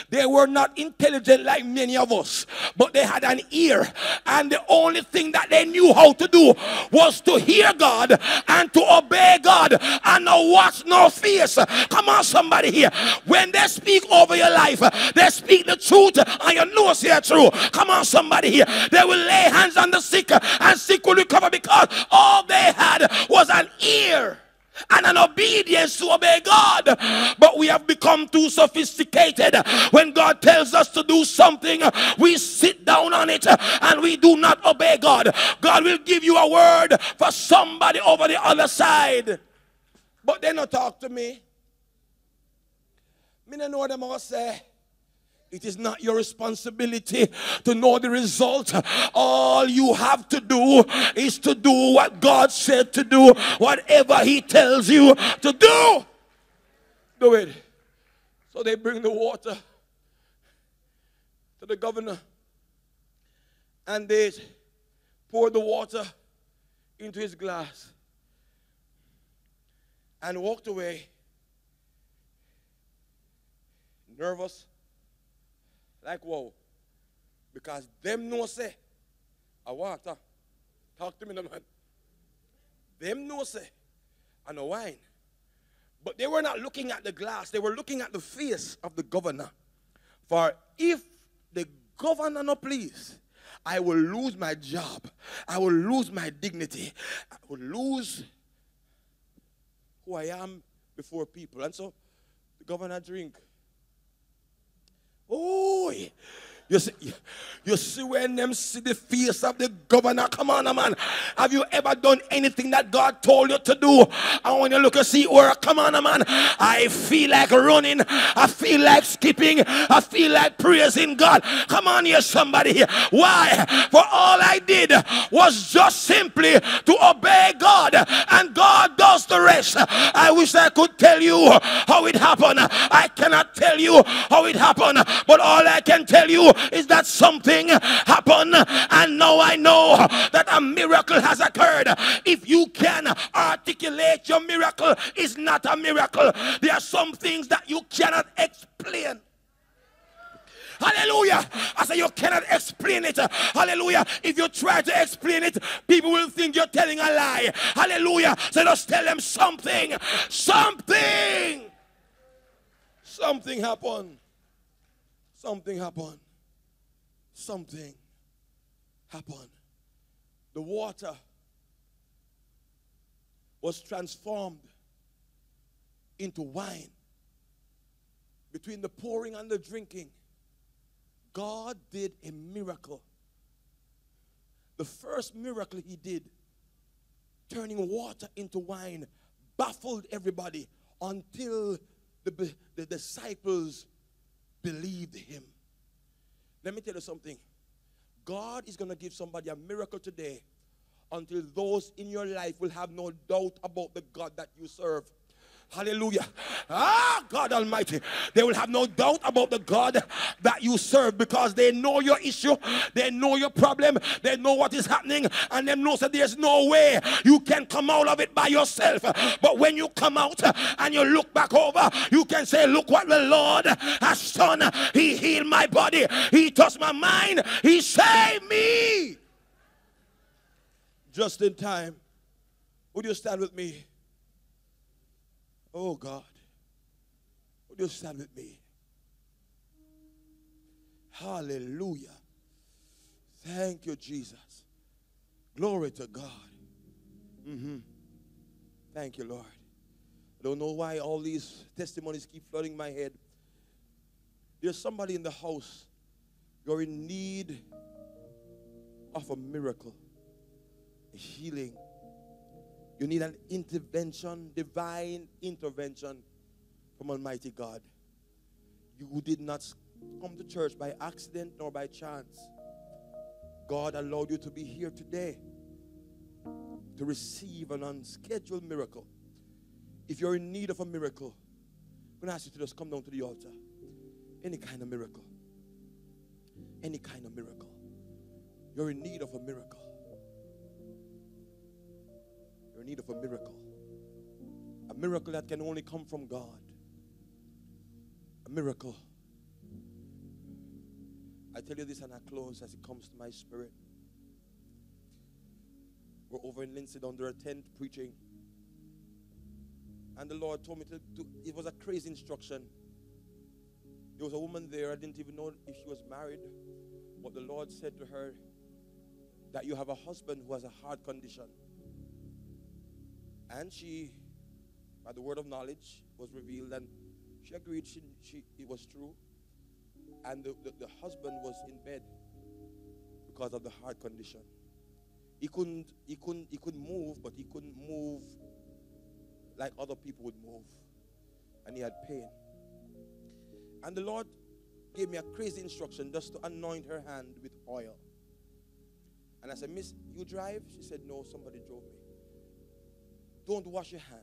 Speaker 6: They were not intelligent like many of us, but they had an ear. And the only thing that they knew how to do was to hear God and to obey God and not watch no face. Come on, somebody here. When they speak over your life, they speak the truth and you know it's here true. Come on, somebody here. They will lay hands on the sick and sick will recover because all they had was an ear and an obedience to obey God. But we have become too sophisticated. When God tells us to do something, we sit down on it and we do not obey God. God will give you a word for somebody over the other side. But they don't talk to me. Me don't know them all say. It is not your responsibility to know the result. All you have to do is to do what God said to do, whatever He tells you to do. Do it. So they bring the water to the governor and they pour the water into his glass and walked away nervous like whoa. Because them know say a water talk to me no man. Them know say and a wine. But they were not looking at the glass. They were looking at the face of the governor. For if the governor not please i will lose my job. I will lose my dignity. I will lose who i am before people. And so the governor drink Oh, you see, you see when them see the face of the governor. Come on, a man. Have you ever done anything that God told you to do? I want you look and see where, come on, a man. I feel like running. I feel like skipping. I feel like praising God. Come on here, somebody. Why? For all I did was just simply to obey God, and God does the rest. I wish I could tell you how it happened. I cannot tell you how it happened, but all I can tell you is that something happened, and now I know that a miracle has occurred. If you can articulate your miracle, it's not a miracle. There are some things that you cannot explain. Hallelujah. I say you cannot explain it. Hallelujah. If you try to explain it, people will think you're telling a lie. Hallelujah. So just tell them something. Something. Something happened. Something happened. Something happened. The water was transformed into wine. Between the pouring and the drinking, God did a miracle. The first miracle he did, turning water into wine, baffled everybody until the, the disciples believed him. Let me tell you something. God is going to give somebody a miracle today until those in your life will have no doubt about the God that you serve. Hallelujah. Ah, God Almighty. They will have no doubt about the God that you serve because they know your issue, they know your problem, they know what is happening, and they know that there's no way you can come out of it by yourself. But when you come out and you look back over, you can say, Look what the Lord has done. He healed my body, He touched my mind, He saved me. Just in time. Would you stand with me? Oh God. Would you stand with me? Hallelujah. Thank you, Jesus. Glory to God. hmm Thank you, Lord. I don't know why all these testimonies keep flooding my head. There's somebody in the house. You're in need of a miracle, a healing. You need an intervention, divine intervention from Almighty God. You did not come to church by accident nor by chance. God allowed you to be here today to receive an unscheduled miracle. If you're in need of a miracle, I'm going to ask you to just come down to the altar. Any kind of miracle. Any kind of miracle. You're in need of a miracle. You're in need of a miracle. A miracle that can only come from God. A miracle. I tell you this and I close as it comes to my spirit. We're over in Lindsay under a tent preaching. And the Lord told me to do it was a crazy instruction. There was a woman there, I didn't even know if she was married. But the Lord said to her that you have a husband who has a heart condition. And she by the word of knowledge was revealed, and she agreed she, she it was true. And the, the, the husband was in bed because of the heart condition. He couldn't he couldn't he couldn't move, but he couldn't move like other people would move. And he had pain. And the Lord gave me a crazy instruction just to anoint her hand with oil. And I said, Miss, you drive? She said, No, somebody drove me. Don't wash your hand.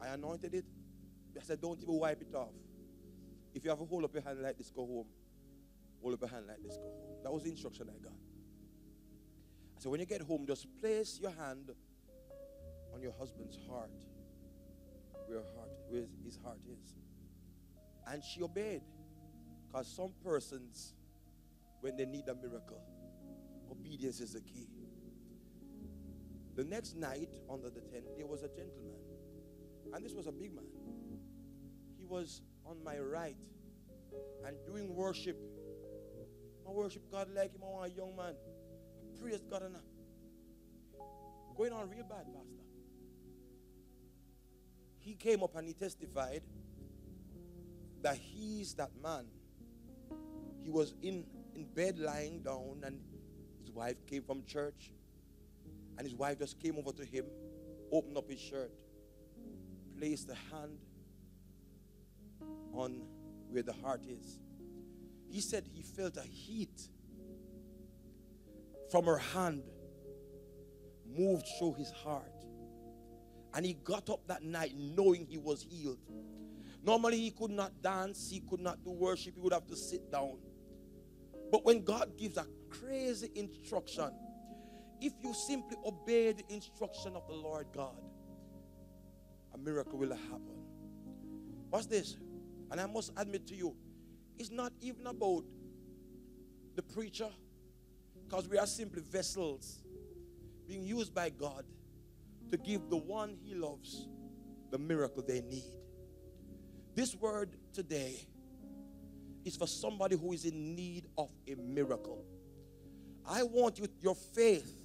Speaker 6: I anointed it. I said, Don't even wipe it off. If you have a hold up your hand like this, go home. Hold up your hand like this, go home. That was the instruction I got. I said, When you get home, just place your hand on your husband's heart, where, heart, where his heart is. And she obeyed. Because some persons, when they need a miracle, obedience is the key. The next night, under the tent, there was a gentleman. And this was a big man. He was on my right and doing worship. I worship God like him. I want a young man. I praise God I- going on real bad, Pastor. He came up and he testified that he's that man. He was in, in bed lying down, and his wife came from church. And his wife just came over to him, opened up his shirt, placed a hand on where the heart is. He said he felt a heat from her hand moved through his heart. And he got up that night knowing he was healed. Normally, he could not dance, he could not do worship, he would have to sit down. But when God gives a crazy instruction, if you simply obey the instruction of the Lord God, a miracle will happen. What's this? And I must admit to you, it's not even about the preacher, because we are simply vessels being used by God to give the one he loves the miracle they need. This word today is for somebody who is in need of a miracle. I want you, your faith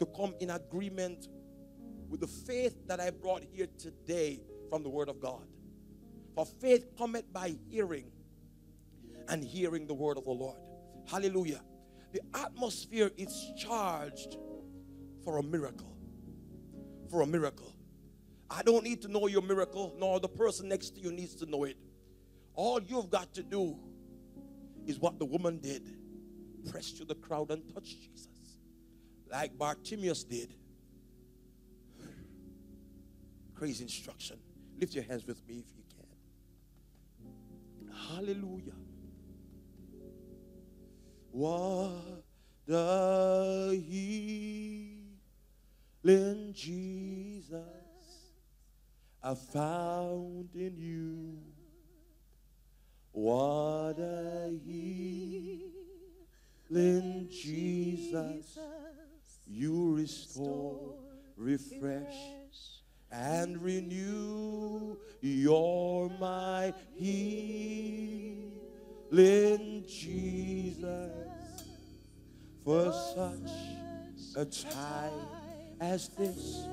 Speaker 6: to come in agreement with the faith that I brought here today from the Word of God. For faith cometh by hearing, and hearing the Word of the Lord. Hallelujah. The atmosphere is charged for a miracle. For a miracle. I don't need to know your miracle, nor the person next to you needs to know it. All you've got to do is what the woman did press through the crowd and touch Jesus, like Bartimaeus did. Crazy instruction. Lift your hands with me if you can. Hallelujah. What the healing Jesus I found in you. What a healing Jesus you restore, refresh, and renew. You're my healing Jesus for such a time as this.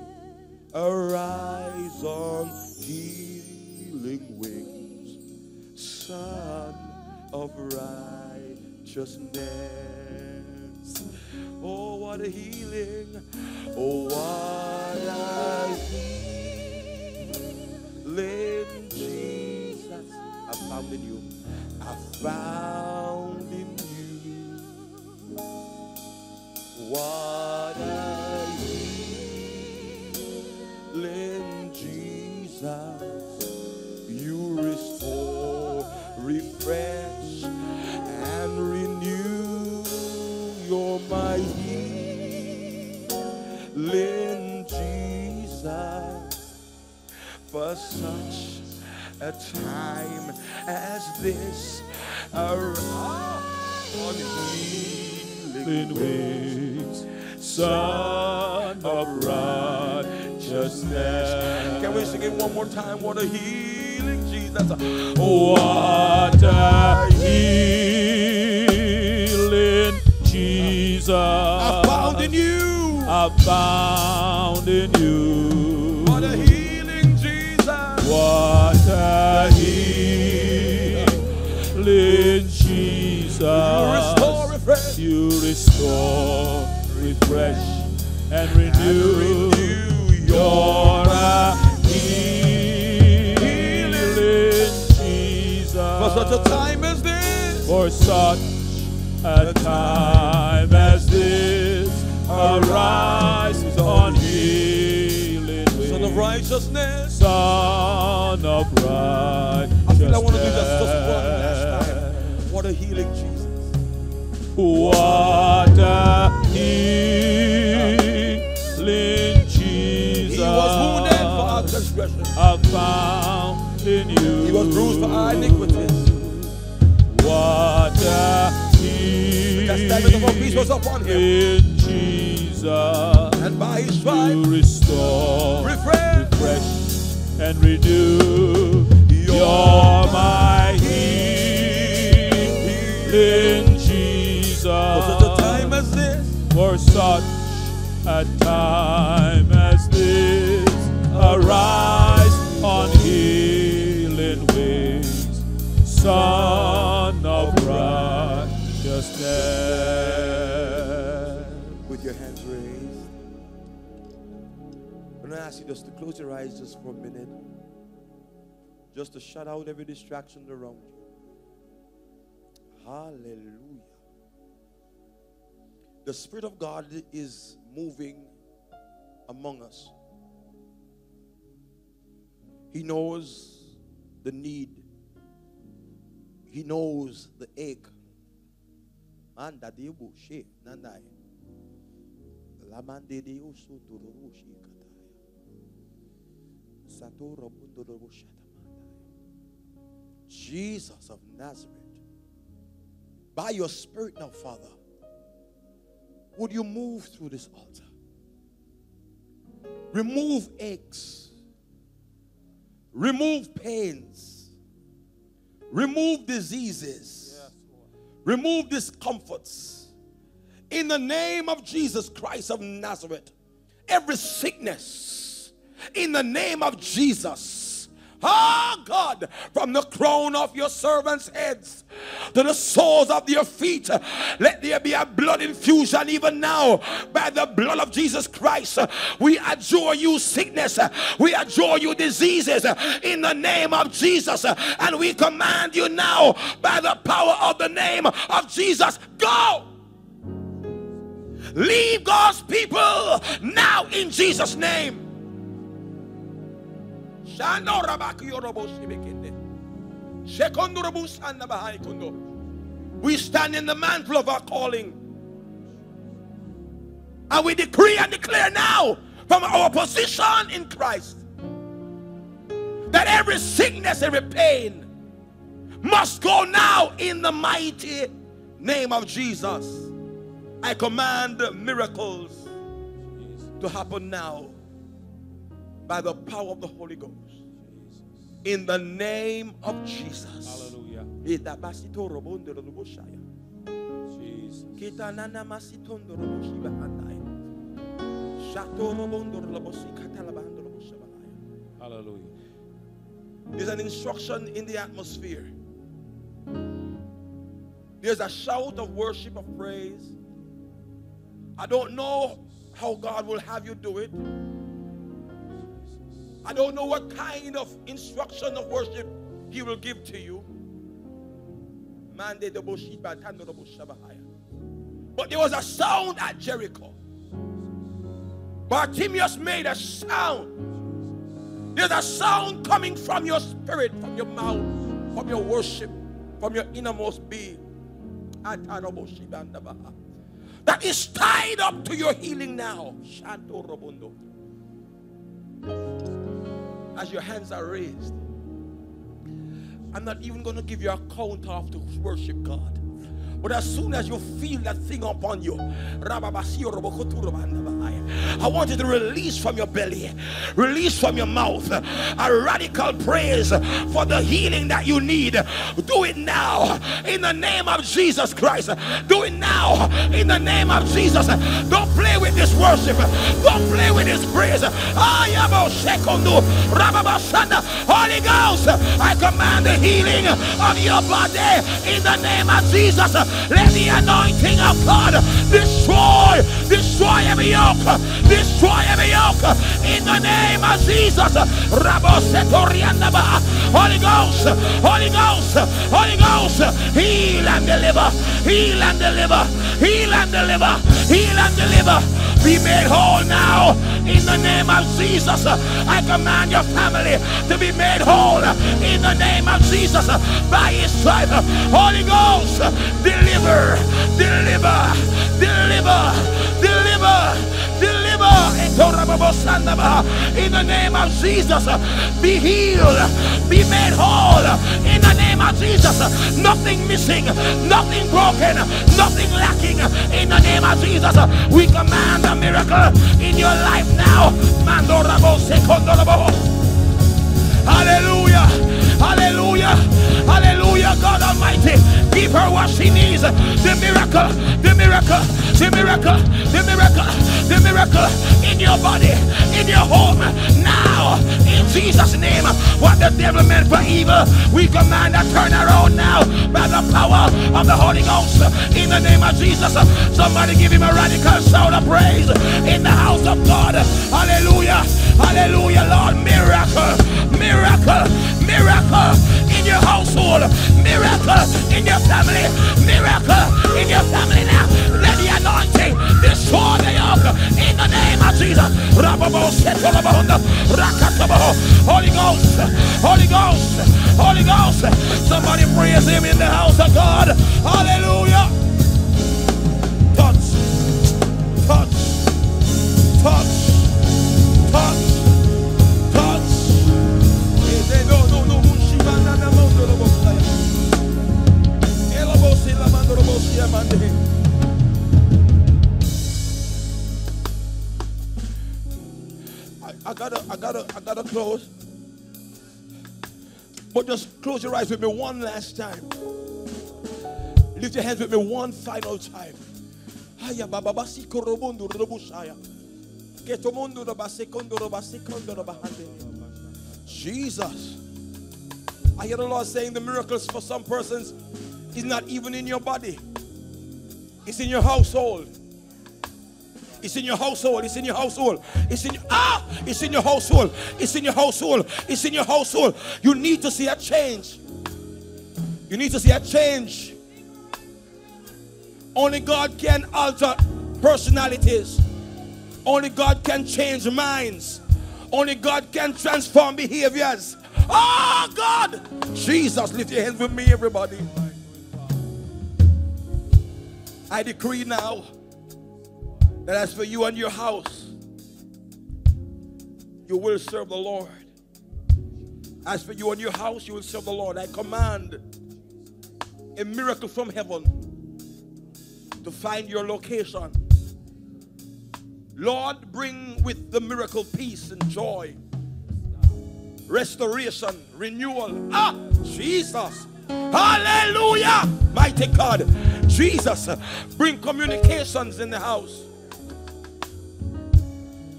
Speaker 6: Arise on healing wings, Son of righteousness. Oh, what a healing! Oh, what a healing Jesus I found in you. I found in you. What time as this, arise on healing wings, Son of righteousness. Can we sing it one more time? What a healing Jesus. What a healing Jesus. I found in you. I found in you.
Speaker 1: What a healing Jesus.
Speaker 6: You restore, refresh.
Speaker 1: You restore, refresh, and renew. You're a healing Jesus.
Speaker 6: For such a time as this.
Speaker 1: For such a time as this, arise on healing.
Speaker 6: Son of righteousness.
Speaker 1: Son of.
Speaker 6: I feel I want to do this just one last time. What a healing Jesus.
Speaker 1: What a healing Jesus.
Speaker 6: He was wounded for our transgression.
Speaker 1: I found in you.
Speaker 6: He was bruised for our iniquities.
Speaker 1: What a
Speaker 6: The chastisement of our peace was upon him.
Speaker 1: in Jesus.
Speaker 6: And by his stripes,
Speaker 1: restore,
Speaker 6: refresh.
Speaker 1: refresh, and renew. You're my healing Jesus.
Speaker 6: For such a time as this.
Speaker 1: For such a time as this, arise on healing wings, Son of righteousness.
Speaker 6: Ask you just to close your eyes just for a minute. Just to shut out every distraction around you. Hallelujah. The Spirit of God is moving among us. He knows the need, He knows the ache. Anda debo she nanai. Lamande de usu dururu she Jesus of Nazareth. By your spirit now, Father, would you move through this altar? Remove aches. Remove pains. Remove diseases. Remove discomforts. In the name of Jesus Christ of Nazareth, every sickness, in the name of Jesus. Ah, God, from the crown of your servants' heads to the soles of their feet, let there be a blood infusion even now by the blood of Jesus Christ. We adjure you, sickness, we adjure you, diseases, in the name of Jesus, and we command you now by the power of the name of Jesus, go. Leave God's people now in Jesus' name. Shando rabaki yorobo shibekende. Shekondo robo sanda bahai kondo. We stand in the mantle of our calling. And we decree and declare now from our position in Christ that every sickness, every pain must go now in the mighty name of Jesus. I command miracles to happen now by the power of the Holy Ghost. In the name of Jesus.
Speaker 1: Hallelujah. Jesus.
Speaker 6: Kita nana masitondo roboshiba handai. Shato robondo roboshikata labando roboshabahaya.
Speaker 1: Hallelujah.
Speaker 6: There's an instruction in the atmosphere. There's a shout of worship, of praise. I don't know how God will have you do it. I don't know what kind of instruction of worship He will give to you. But there was a sound at Jericho. Bartimaeus made a sound. There's a sound coming from your spirit, from your mouth, from your worship, from your innermost being. That is tied up to your healing now. As your hands are raised, I'm not even going to give you a count off to worship God. But as soon as you feel that thing upon you, I want you to release from your belly, release from your mouth a radical praise for the healing that you need. Do it now in the name of Jesus Christ. Do it now in the name of Jesus. Don't play with this worship. Don't play with this praise. Ayabo sekondo, rababashanda. Holy Ghost, I command the healing of your body in the name of Jesus. Let the anointing of God destroy, destroy every yoke, destroy every yoke in the name of Jesus. Holy Ghost, Holy Ghost, Holy Ghost, heal and deliver, heal and deliver, heal and deliver, heal and deliver. Be made whole now in the name of Jesus. I command your family to be made whole in the name of Jesus by his stripe. Holy Ghost, deliver, deliver, deliver, deliver, deliver. Deliver. In the name of Jesus, be healed, be made whole. In the name of Jesus, nothing missing, nothing broken, nothing lacking. In the name of Jesus, we command a miracle in your life now. Hallelujah. Hallelujah. Hallelujah. God Almighty. Give her what she needs. The miracle. The miracle. The miracle. The miracle. The miracle in your body. In your home. Now. In Jesus' name. What the devil meant for evil. We command a turnaround now. By the power of the Holy Ghost. In the name of Jesus. Somebody give him a radical shout of praise. In the house of God. Hallelujah. Hallelujah. Lord. Miracle. Miracle. Miracle in your household. Miracle in your family. Miracle in your family now. Let the anointing destroy the yoke in the name of Jesus. Holy Ghost, Holy Ghost, Holy Ghost. Somebody praise him in the house of God. Hallelujah. Touch, touch, touch, I, I gotta, I gotta, I gotta close. But just close your eyes with me one last time. Lift your hands with me one final time. Aya baba basi korobondo robushaya. Keto mundo roba secondo roba secondo roba. Jesus. I hear the Lord saying the miracles for some persons is not even in your body. It's in your household. It's in your household. It's in your household. It's in your ah. It's in your household. It's in your household. It's in your household. You need to see a change. You need to see a change. Only God can alter personalities. Only God can change minds. Only God can transform behaviors. Oh God! Jesus, lift your hands with me, everybody. I decree now that as for you and your house, you will serve the Lord. As for you and your house, you will serve the Lord. I command a miracle from heaven to find your location. Lord, bring with the miracle peace and joy, restoration, renewal. Ah, Jesus. Hallelujah. Mighty God. Jesus, bring communications in the house.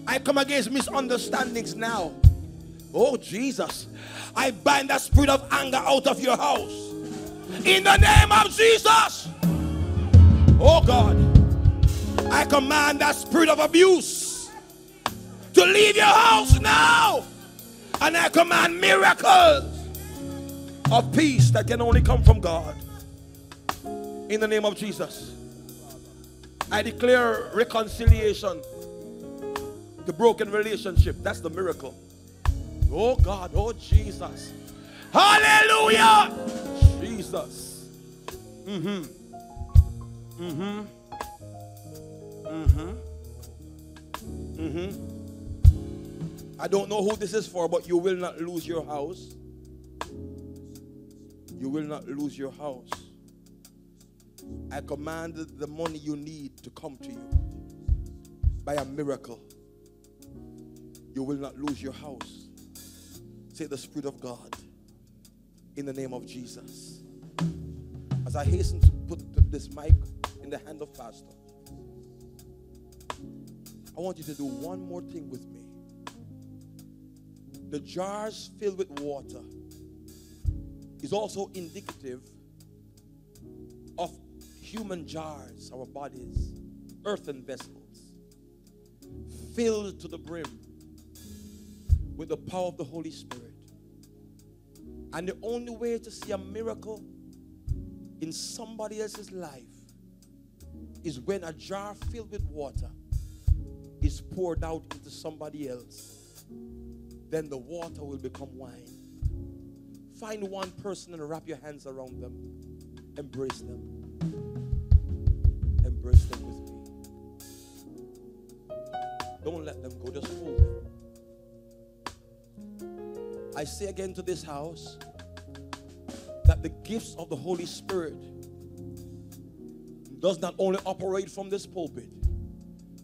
Speaker 6: I come against misunderstandings now. Oh, Jesus. I bind that spirit of anger out of your house. In the name of Jesus. Oh, God. I command that spirit of abuse to leave your house now. And I command miracles of peace that can only come from God. In the name of Jesus. I declare reconciliation. The broken relationship. That's the miracle. Oh God. Oh Jesus. Hallelujah. Jesus. Mm-hmm. Mm-hmm. Mm-hmm. Mm-hmm. I don't know who this is for, but you will not lose your house. You will not lose your house. I command the money you need to come to you by a miracle. You will not lose your house. Say the Spirit of God in the name of Jesus. As I hasten to put this mic in the hand of Pastor, I want you to do one more thing with me. The jars filled with water is also indicative of human jars, our bodies, earthen vessels, filled to the brim with the power of the Holy Spirit. And the only way to see a miracle in somebody else's life is when a jar filled with water is poured out into somebody else. Then the water will become wine. Find one person and wrap your hands around them. Embrace them. Embrace them with me. Don't let them go, just hold them. I say again to this house that the gifts of the Holy Spirit does not only operate from this pulpit,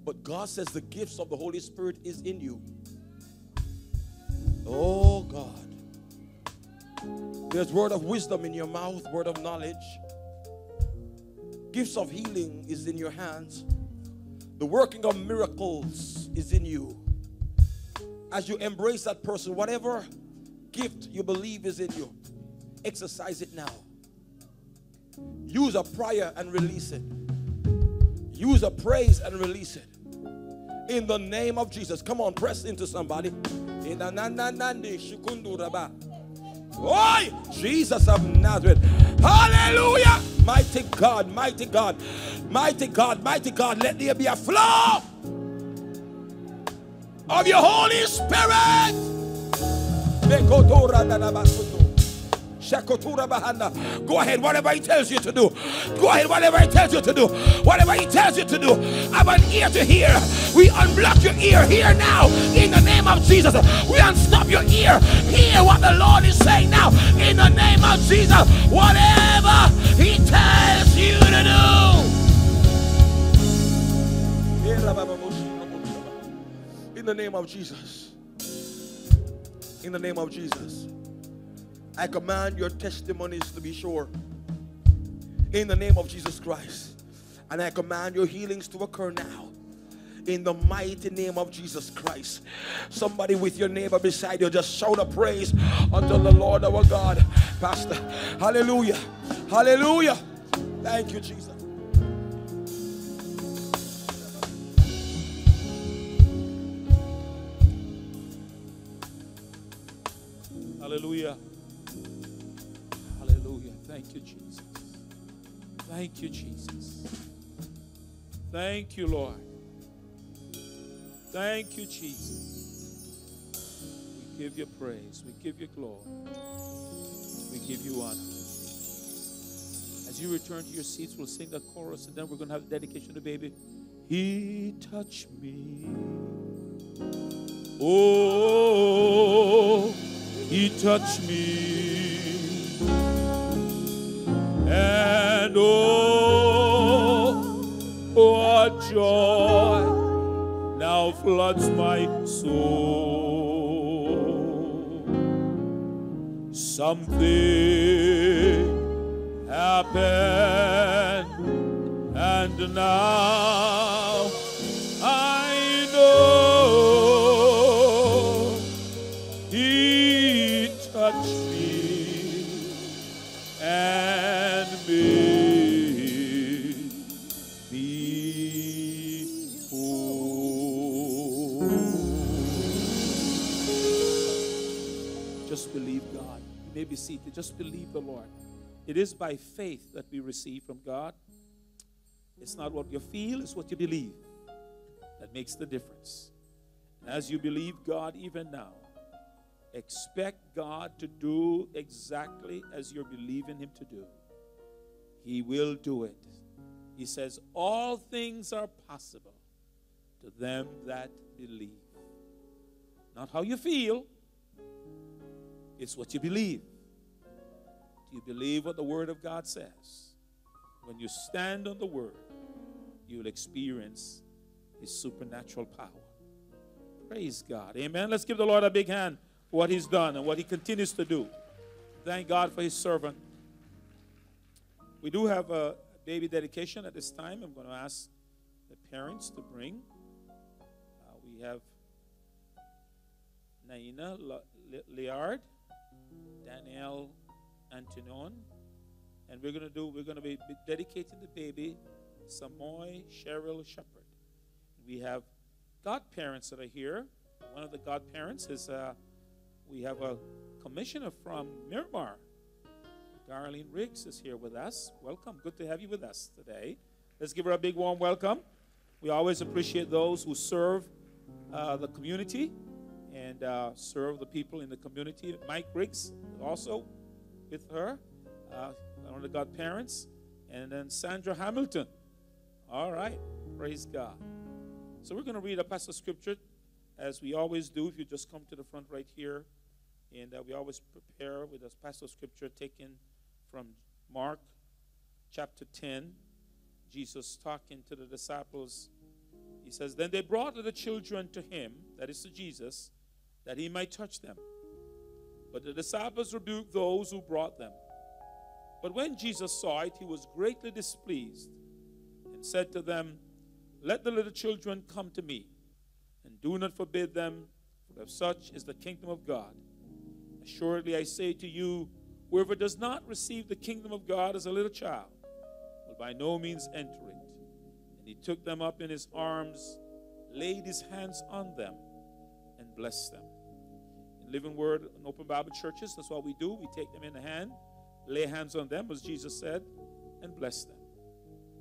Speaker 6: but God says the gifts of the Holy Spirit is in you. Oh God. There's word of wisdom in your mouth, word of knowledge. Gifts of healing is in your hands. The working of miracles is in you. As you embrace that person, whatever gift you believe is in you, exercise it now. Use a prayer and release it. Use a praise and release it. In the name of Jesus. Come on, press into somebody. Oi! Jesus of Nazareth. Hallelujah! Mighty God, mighty God, mighty God, mighty God. Let there be a flow of your Holy Spirit. Go ahead, whatever he tells you to do. Go ahead, whatever he tells you to do. Whatever he tells you to do. Have an ear to hear. We unblock your ear. Hear now. In the name of Jesus. We unstop your ear. Hear what the Lord is saying now. In the name of Jesus. Whatever he tells you to do. In the name of Jesus. In the name of Jesus. I command your testimonies to be sure. In the name of Jesus Christ. And I command your healings to occur now. In the mighty name of Jesus Christ. Somebody with your neighbor beside you, just shout a praise unto the Lord our God. Pastor. Hallelujah. Hallelujah. Thank you, Jesus.
Speaker 1: Hallelujah. Thank you, Jesus. Thank you, Lord. Thank you, Jesus. We give you praise. We give you glory. We give you honor. As you return to your seats, we'll sing the chorus and then we're going to have the dedication to baby. He touched me. Oh, he touched me. And oh, what joy now floods my soul. Something happened, and now I know He touched me and whole. Just believe God. You may be seated. Just believe the Lord. It is by faith that we receive from God. It's not what you feel, it's what you believe that makes the difference. As you believe God even now, expect God to do exactly as you're believing Him to do. He will do it. He says, All things are possible to them that believe. Not how you feel, it's what you believe. Do you believe what the Word of God says? When you stand on the Word, you will experience His supernatural power. Praise God. Amen. Let's give the Lord a big hand what He's done and what He continues to do. Thank God for His servant. We do have a baby dedication at this time. I'm going to ask the parents to bring. Uh, we have Naina Liard, Danielle Antonon, and we're going to do. We're going to be be dedicating the baby, Samoy Cheryl Shepherd. We have godparents that are here. One of the godparents is uh, we have a commissioner from Miramar. Darline Riggs is here with us. Welcome. Good to have you with us today. Let's give her a big warm welcome. We always appreciate those who serve uh, the community and uh, serve the people in the community. Mike Riggs also with her, uh, one of the godparents, and then Sandra Hamilton. All right, praise God. So we're going to read a passage of scripture as we always do. If you just come to the front right here, and uh, we always prepare with a of scripture taken from Mark chapter 10. Jesus talking to the disciples. He says, Then they brought the children to him, that is to Jesus, that he might touch them. But the disciples rebuked those who brought them. But when Jesus saw it, he was greatly displeased and said to them, Let the little children come to me, and do not forbid them, for of such is the kingdom of God. Assuredly, I say to you, whoever does not receive the kingdom of God as a little child will by no means enter it. And he took them up in his arms, laid his hands on them, and blessed them. In Living Word and Open Bible churches, that's what we do. We take them in the hand, lay hands on them, as Jesus said, and bless them.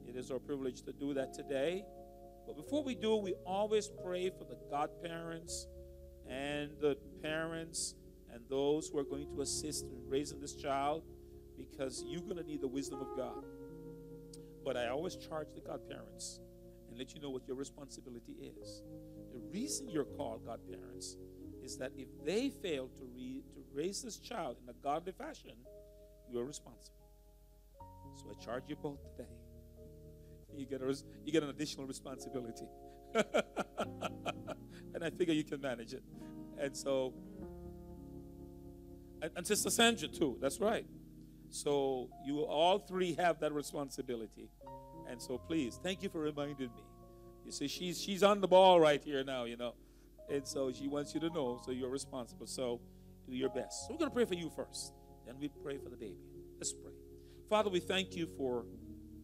Speaker 1: It is our privilege to do that today. But before we do, we always pray for the godparents and the parents and those who are going to assist in raising this child because you're going to need the wisdom of God. But I always charge the godparents and let you know what your responsibility is. The reason you're called godparents is that if they fail to, re- to raise this child in a godly fashion, you are responsible. So I charge you both today. You get, res- you get an additional responsibility. and I figure you can manage it. And so, and, and Sister Sandra too, that's right. So you all three have that responsibility. And so please, thank you for reminding me. You see, she's she's on the ball right here now, you know. And so she wants you to know, so you're responsible. So do your best. So we're gonna pray for you first. Then we pray for the baby. Let's pray. Father, we thank you for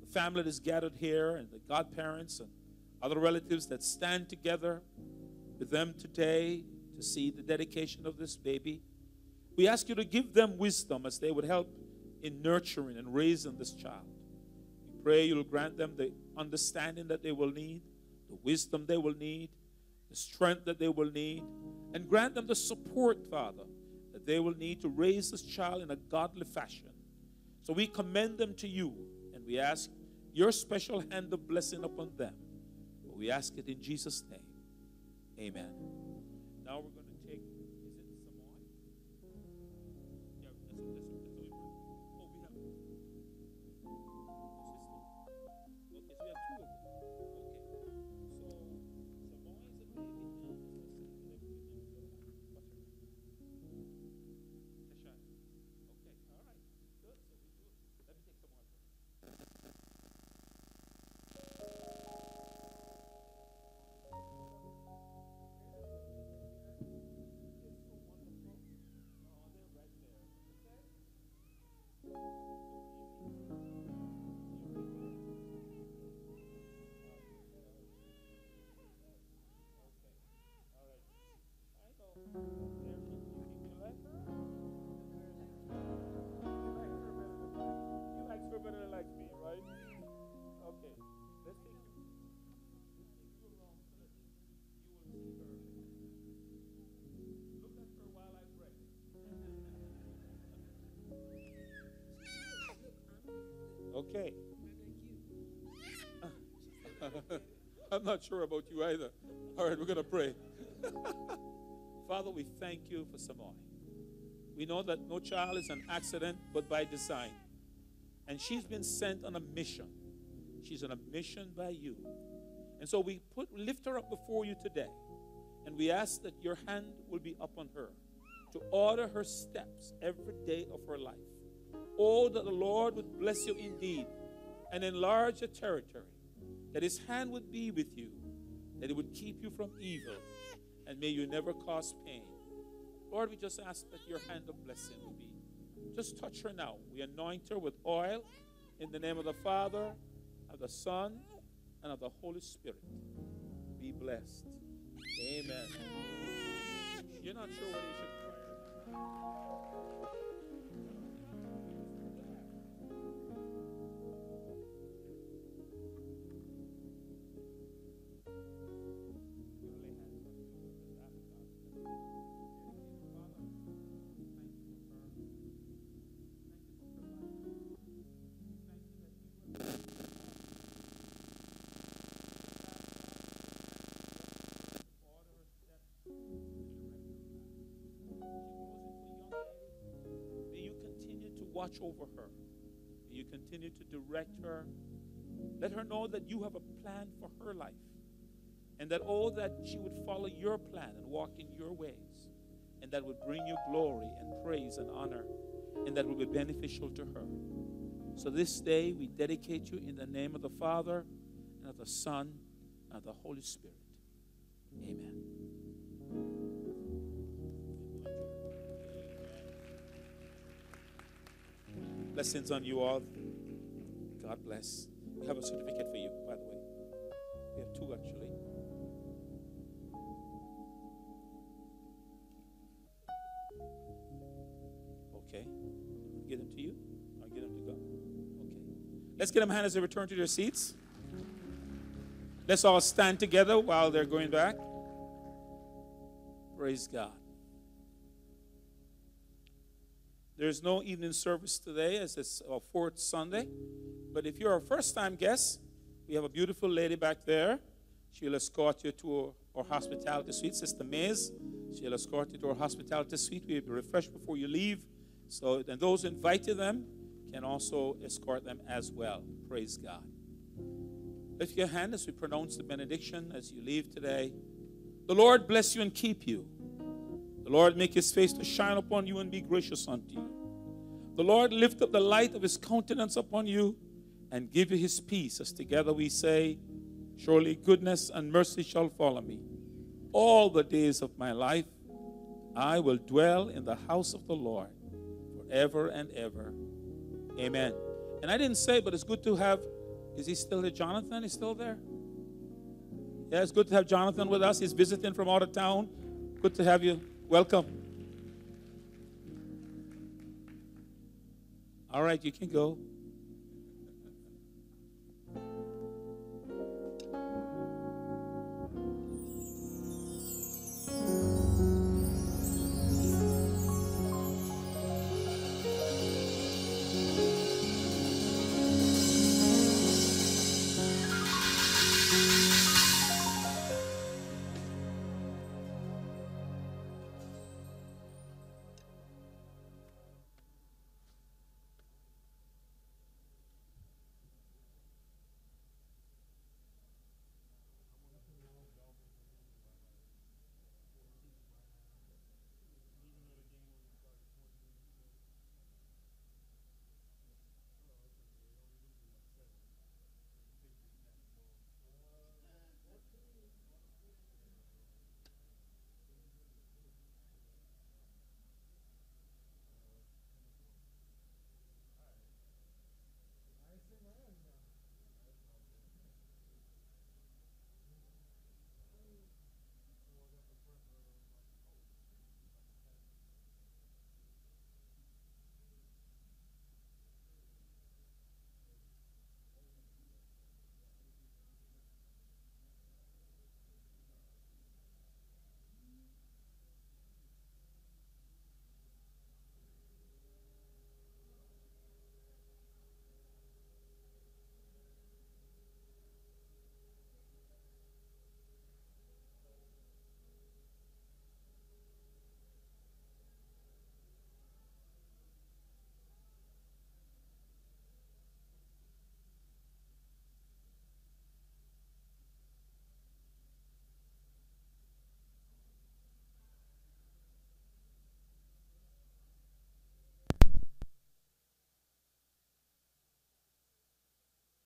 Speaker 1: the family that's gathered here and the godparents and other relatives that stand together with them today to see the dedication of this baby. We ask you to give them wisdom as they would help in nurturing and raising this child. We pray you'll grant them the understanding that they will need, the wisdom they will need, the strength that they will need, and grant them the support, Father, that they will need to raise this child in a godly fashion. So we commend them to you, and we ask your special hand of blessing upon them. We ask it in Jesus' name. Amen. Now we're going Okay. I'm not sure about you either. All right, we're going to pray. Father, we thank you for Samoy. We know that no child is an accident, but by design. And she's been sent on a mission. She's on a mission by you. And so we put lift her up before you today. And we ask that your hand will be upon her to order her steps every day of her life. Oh, that the Lord would bless you indeed and enlarge your territory, that his hand would be with you, that it would keep you from evil, and may you never cause pain. Lord, we just ask that your hand of blessing will be. Just touch her now. We anoint her with oil in the name of the Father, of the Son, and of the Holy Spirit. Be blessed. Amen. You're not sure whether you should pray. Watch over her. You continue to direct her. Let her know that you have a plan for her life. And that all that she would follow your plan and walk in your ways. And that would bring you glory and praise and honor. And that would be beneficial to her. So this day we dedicate you in the name of the Father and of the Son and of the Holy Spirit. Blessings on you all. God bless. We have a certificate for you, by the way. We have two actually. Okay. Get them to you? Or get them to go? Okay. Let's get them hand as they return to their seats. Let's all stand together while they're going back. Praise God. There's no evening service today as it's our fourth Sunday. But if you're a first time guest, we have a beautiful lady back there. She'll escort you to our hospitality suite. Sister Mays, she'll escort you to our hospitality suite. We'll be refreshed before you leave. So, and those invited them can also escort them as well. Praise God. Lift your hand as we pronounce the benediction as you leave today. The Lord bless you and keep you. The Lord make his face to shine upon you and be gracious unto you. The Lord lift up the light of his countenance upon you and give you his peace. As together we say, Surely goodness and mercy shall follow me. All the days of my life, I will dwell in the house of the Lord forever and ever. Amen. And I didn't say, but it's good to have, is he still there? Jonathan is still there? Yeah, it's good to have Jonathan with us. He's visiting from out of town. Good to have you. Welcome. All right, you can go.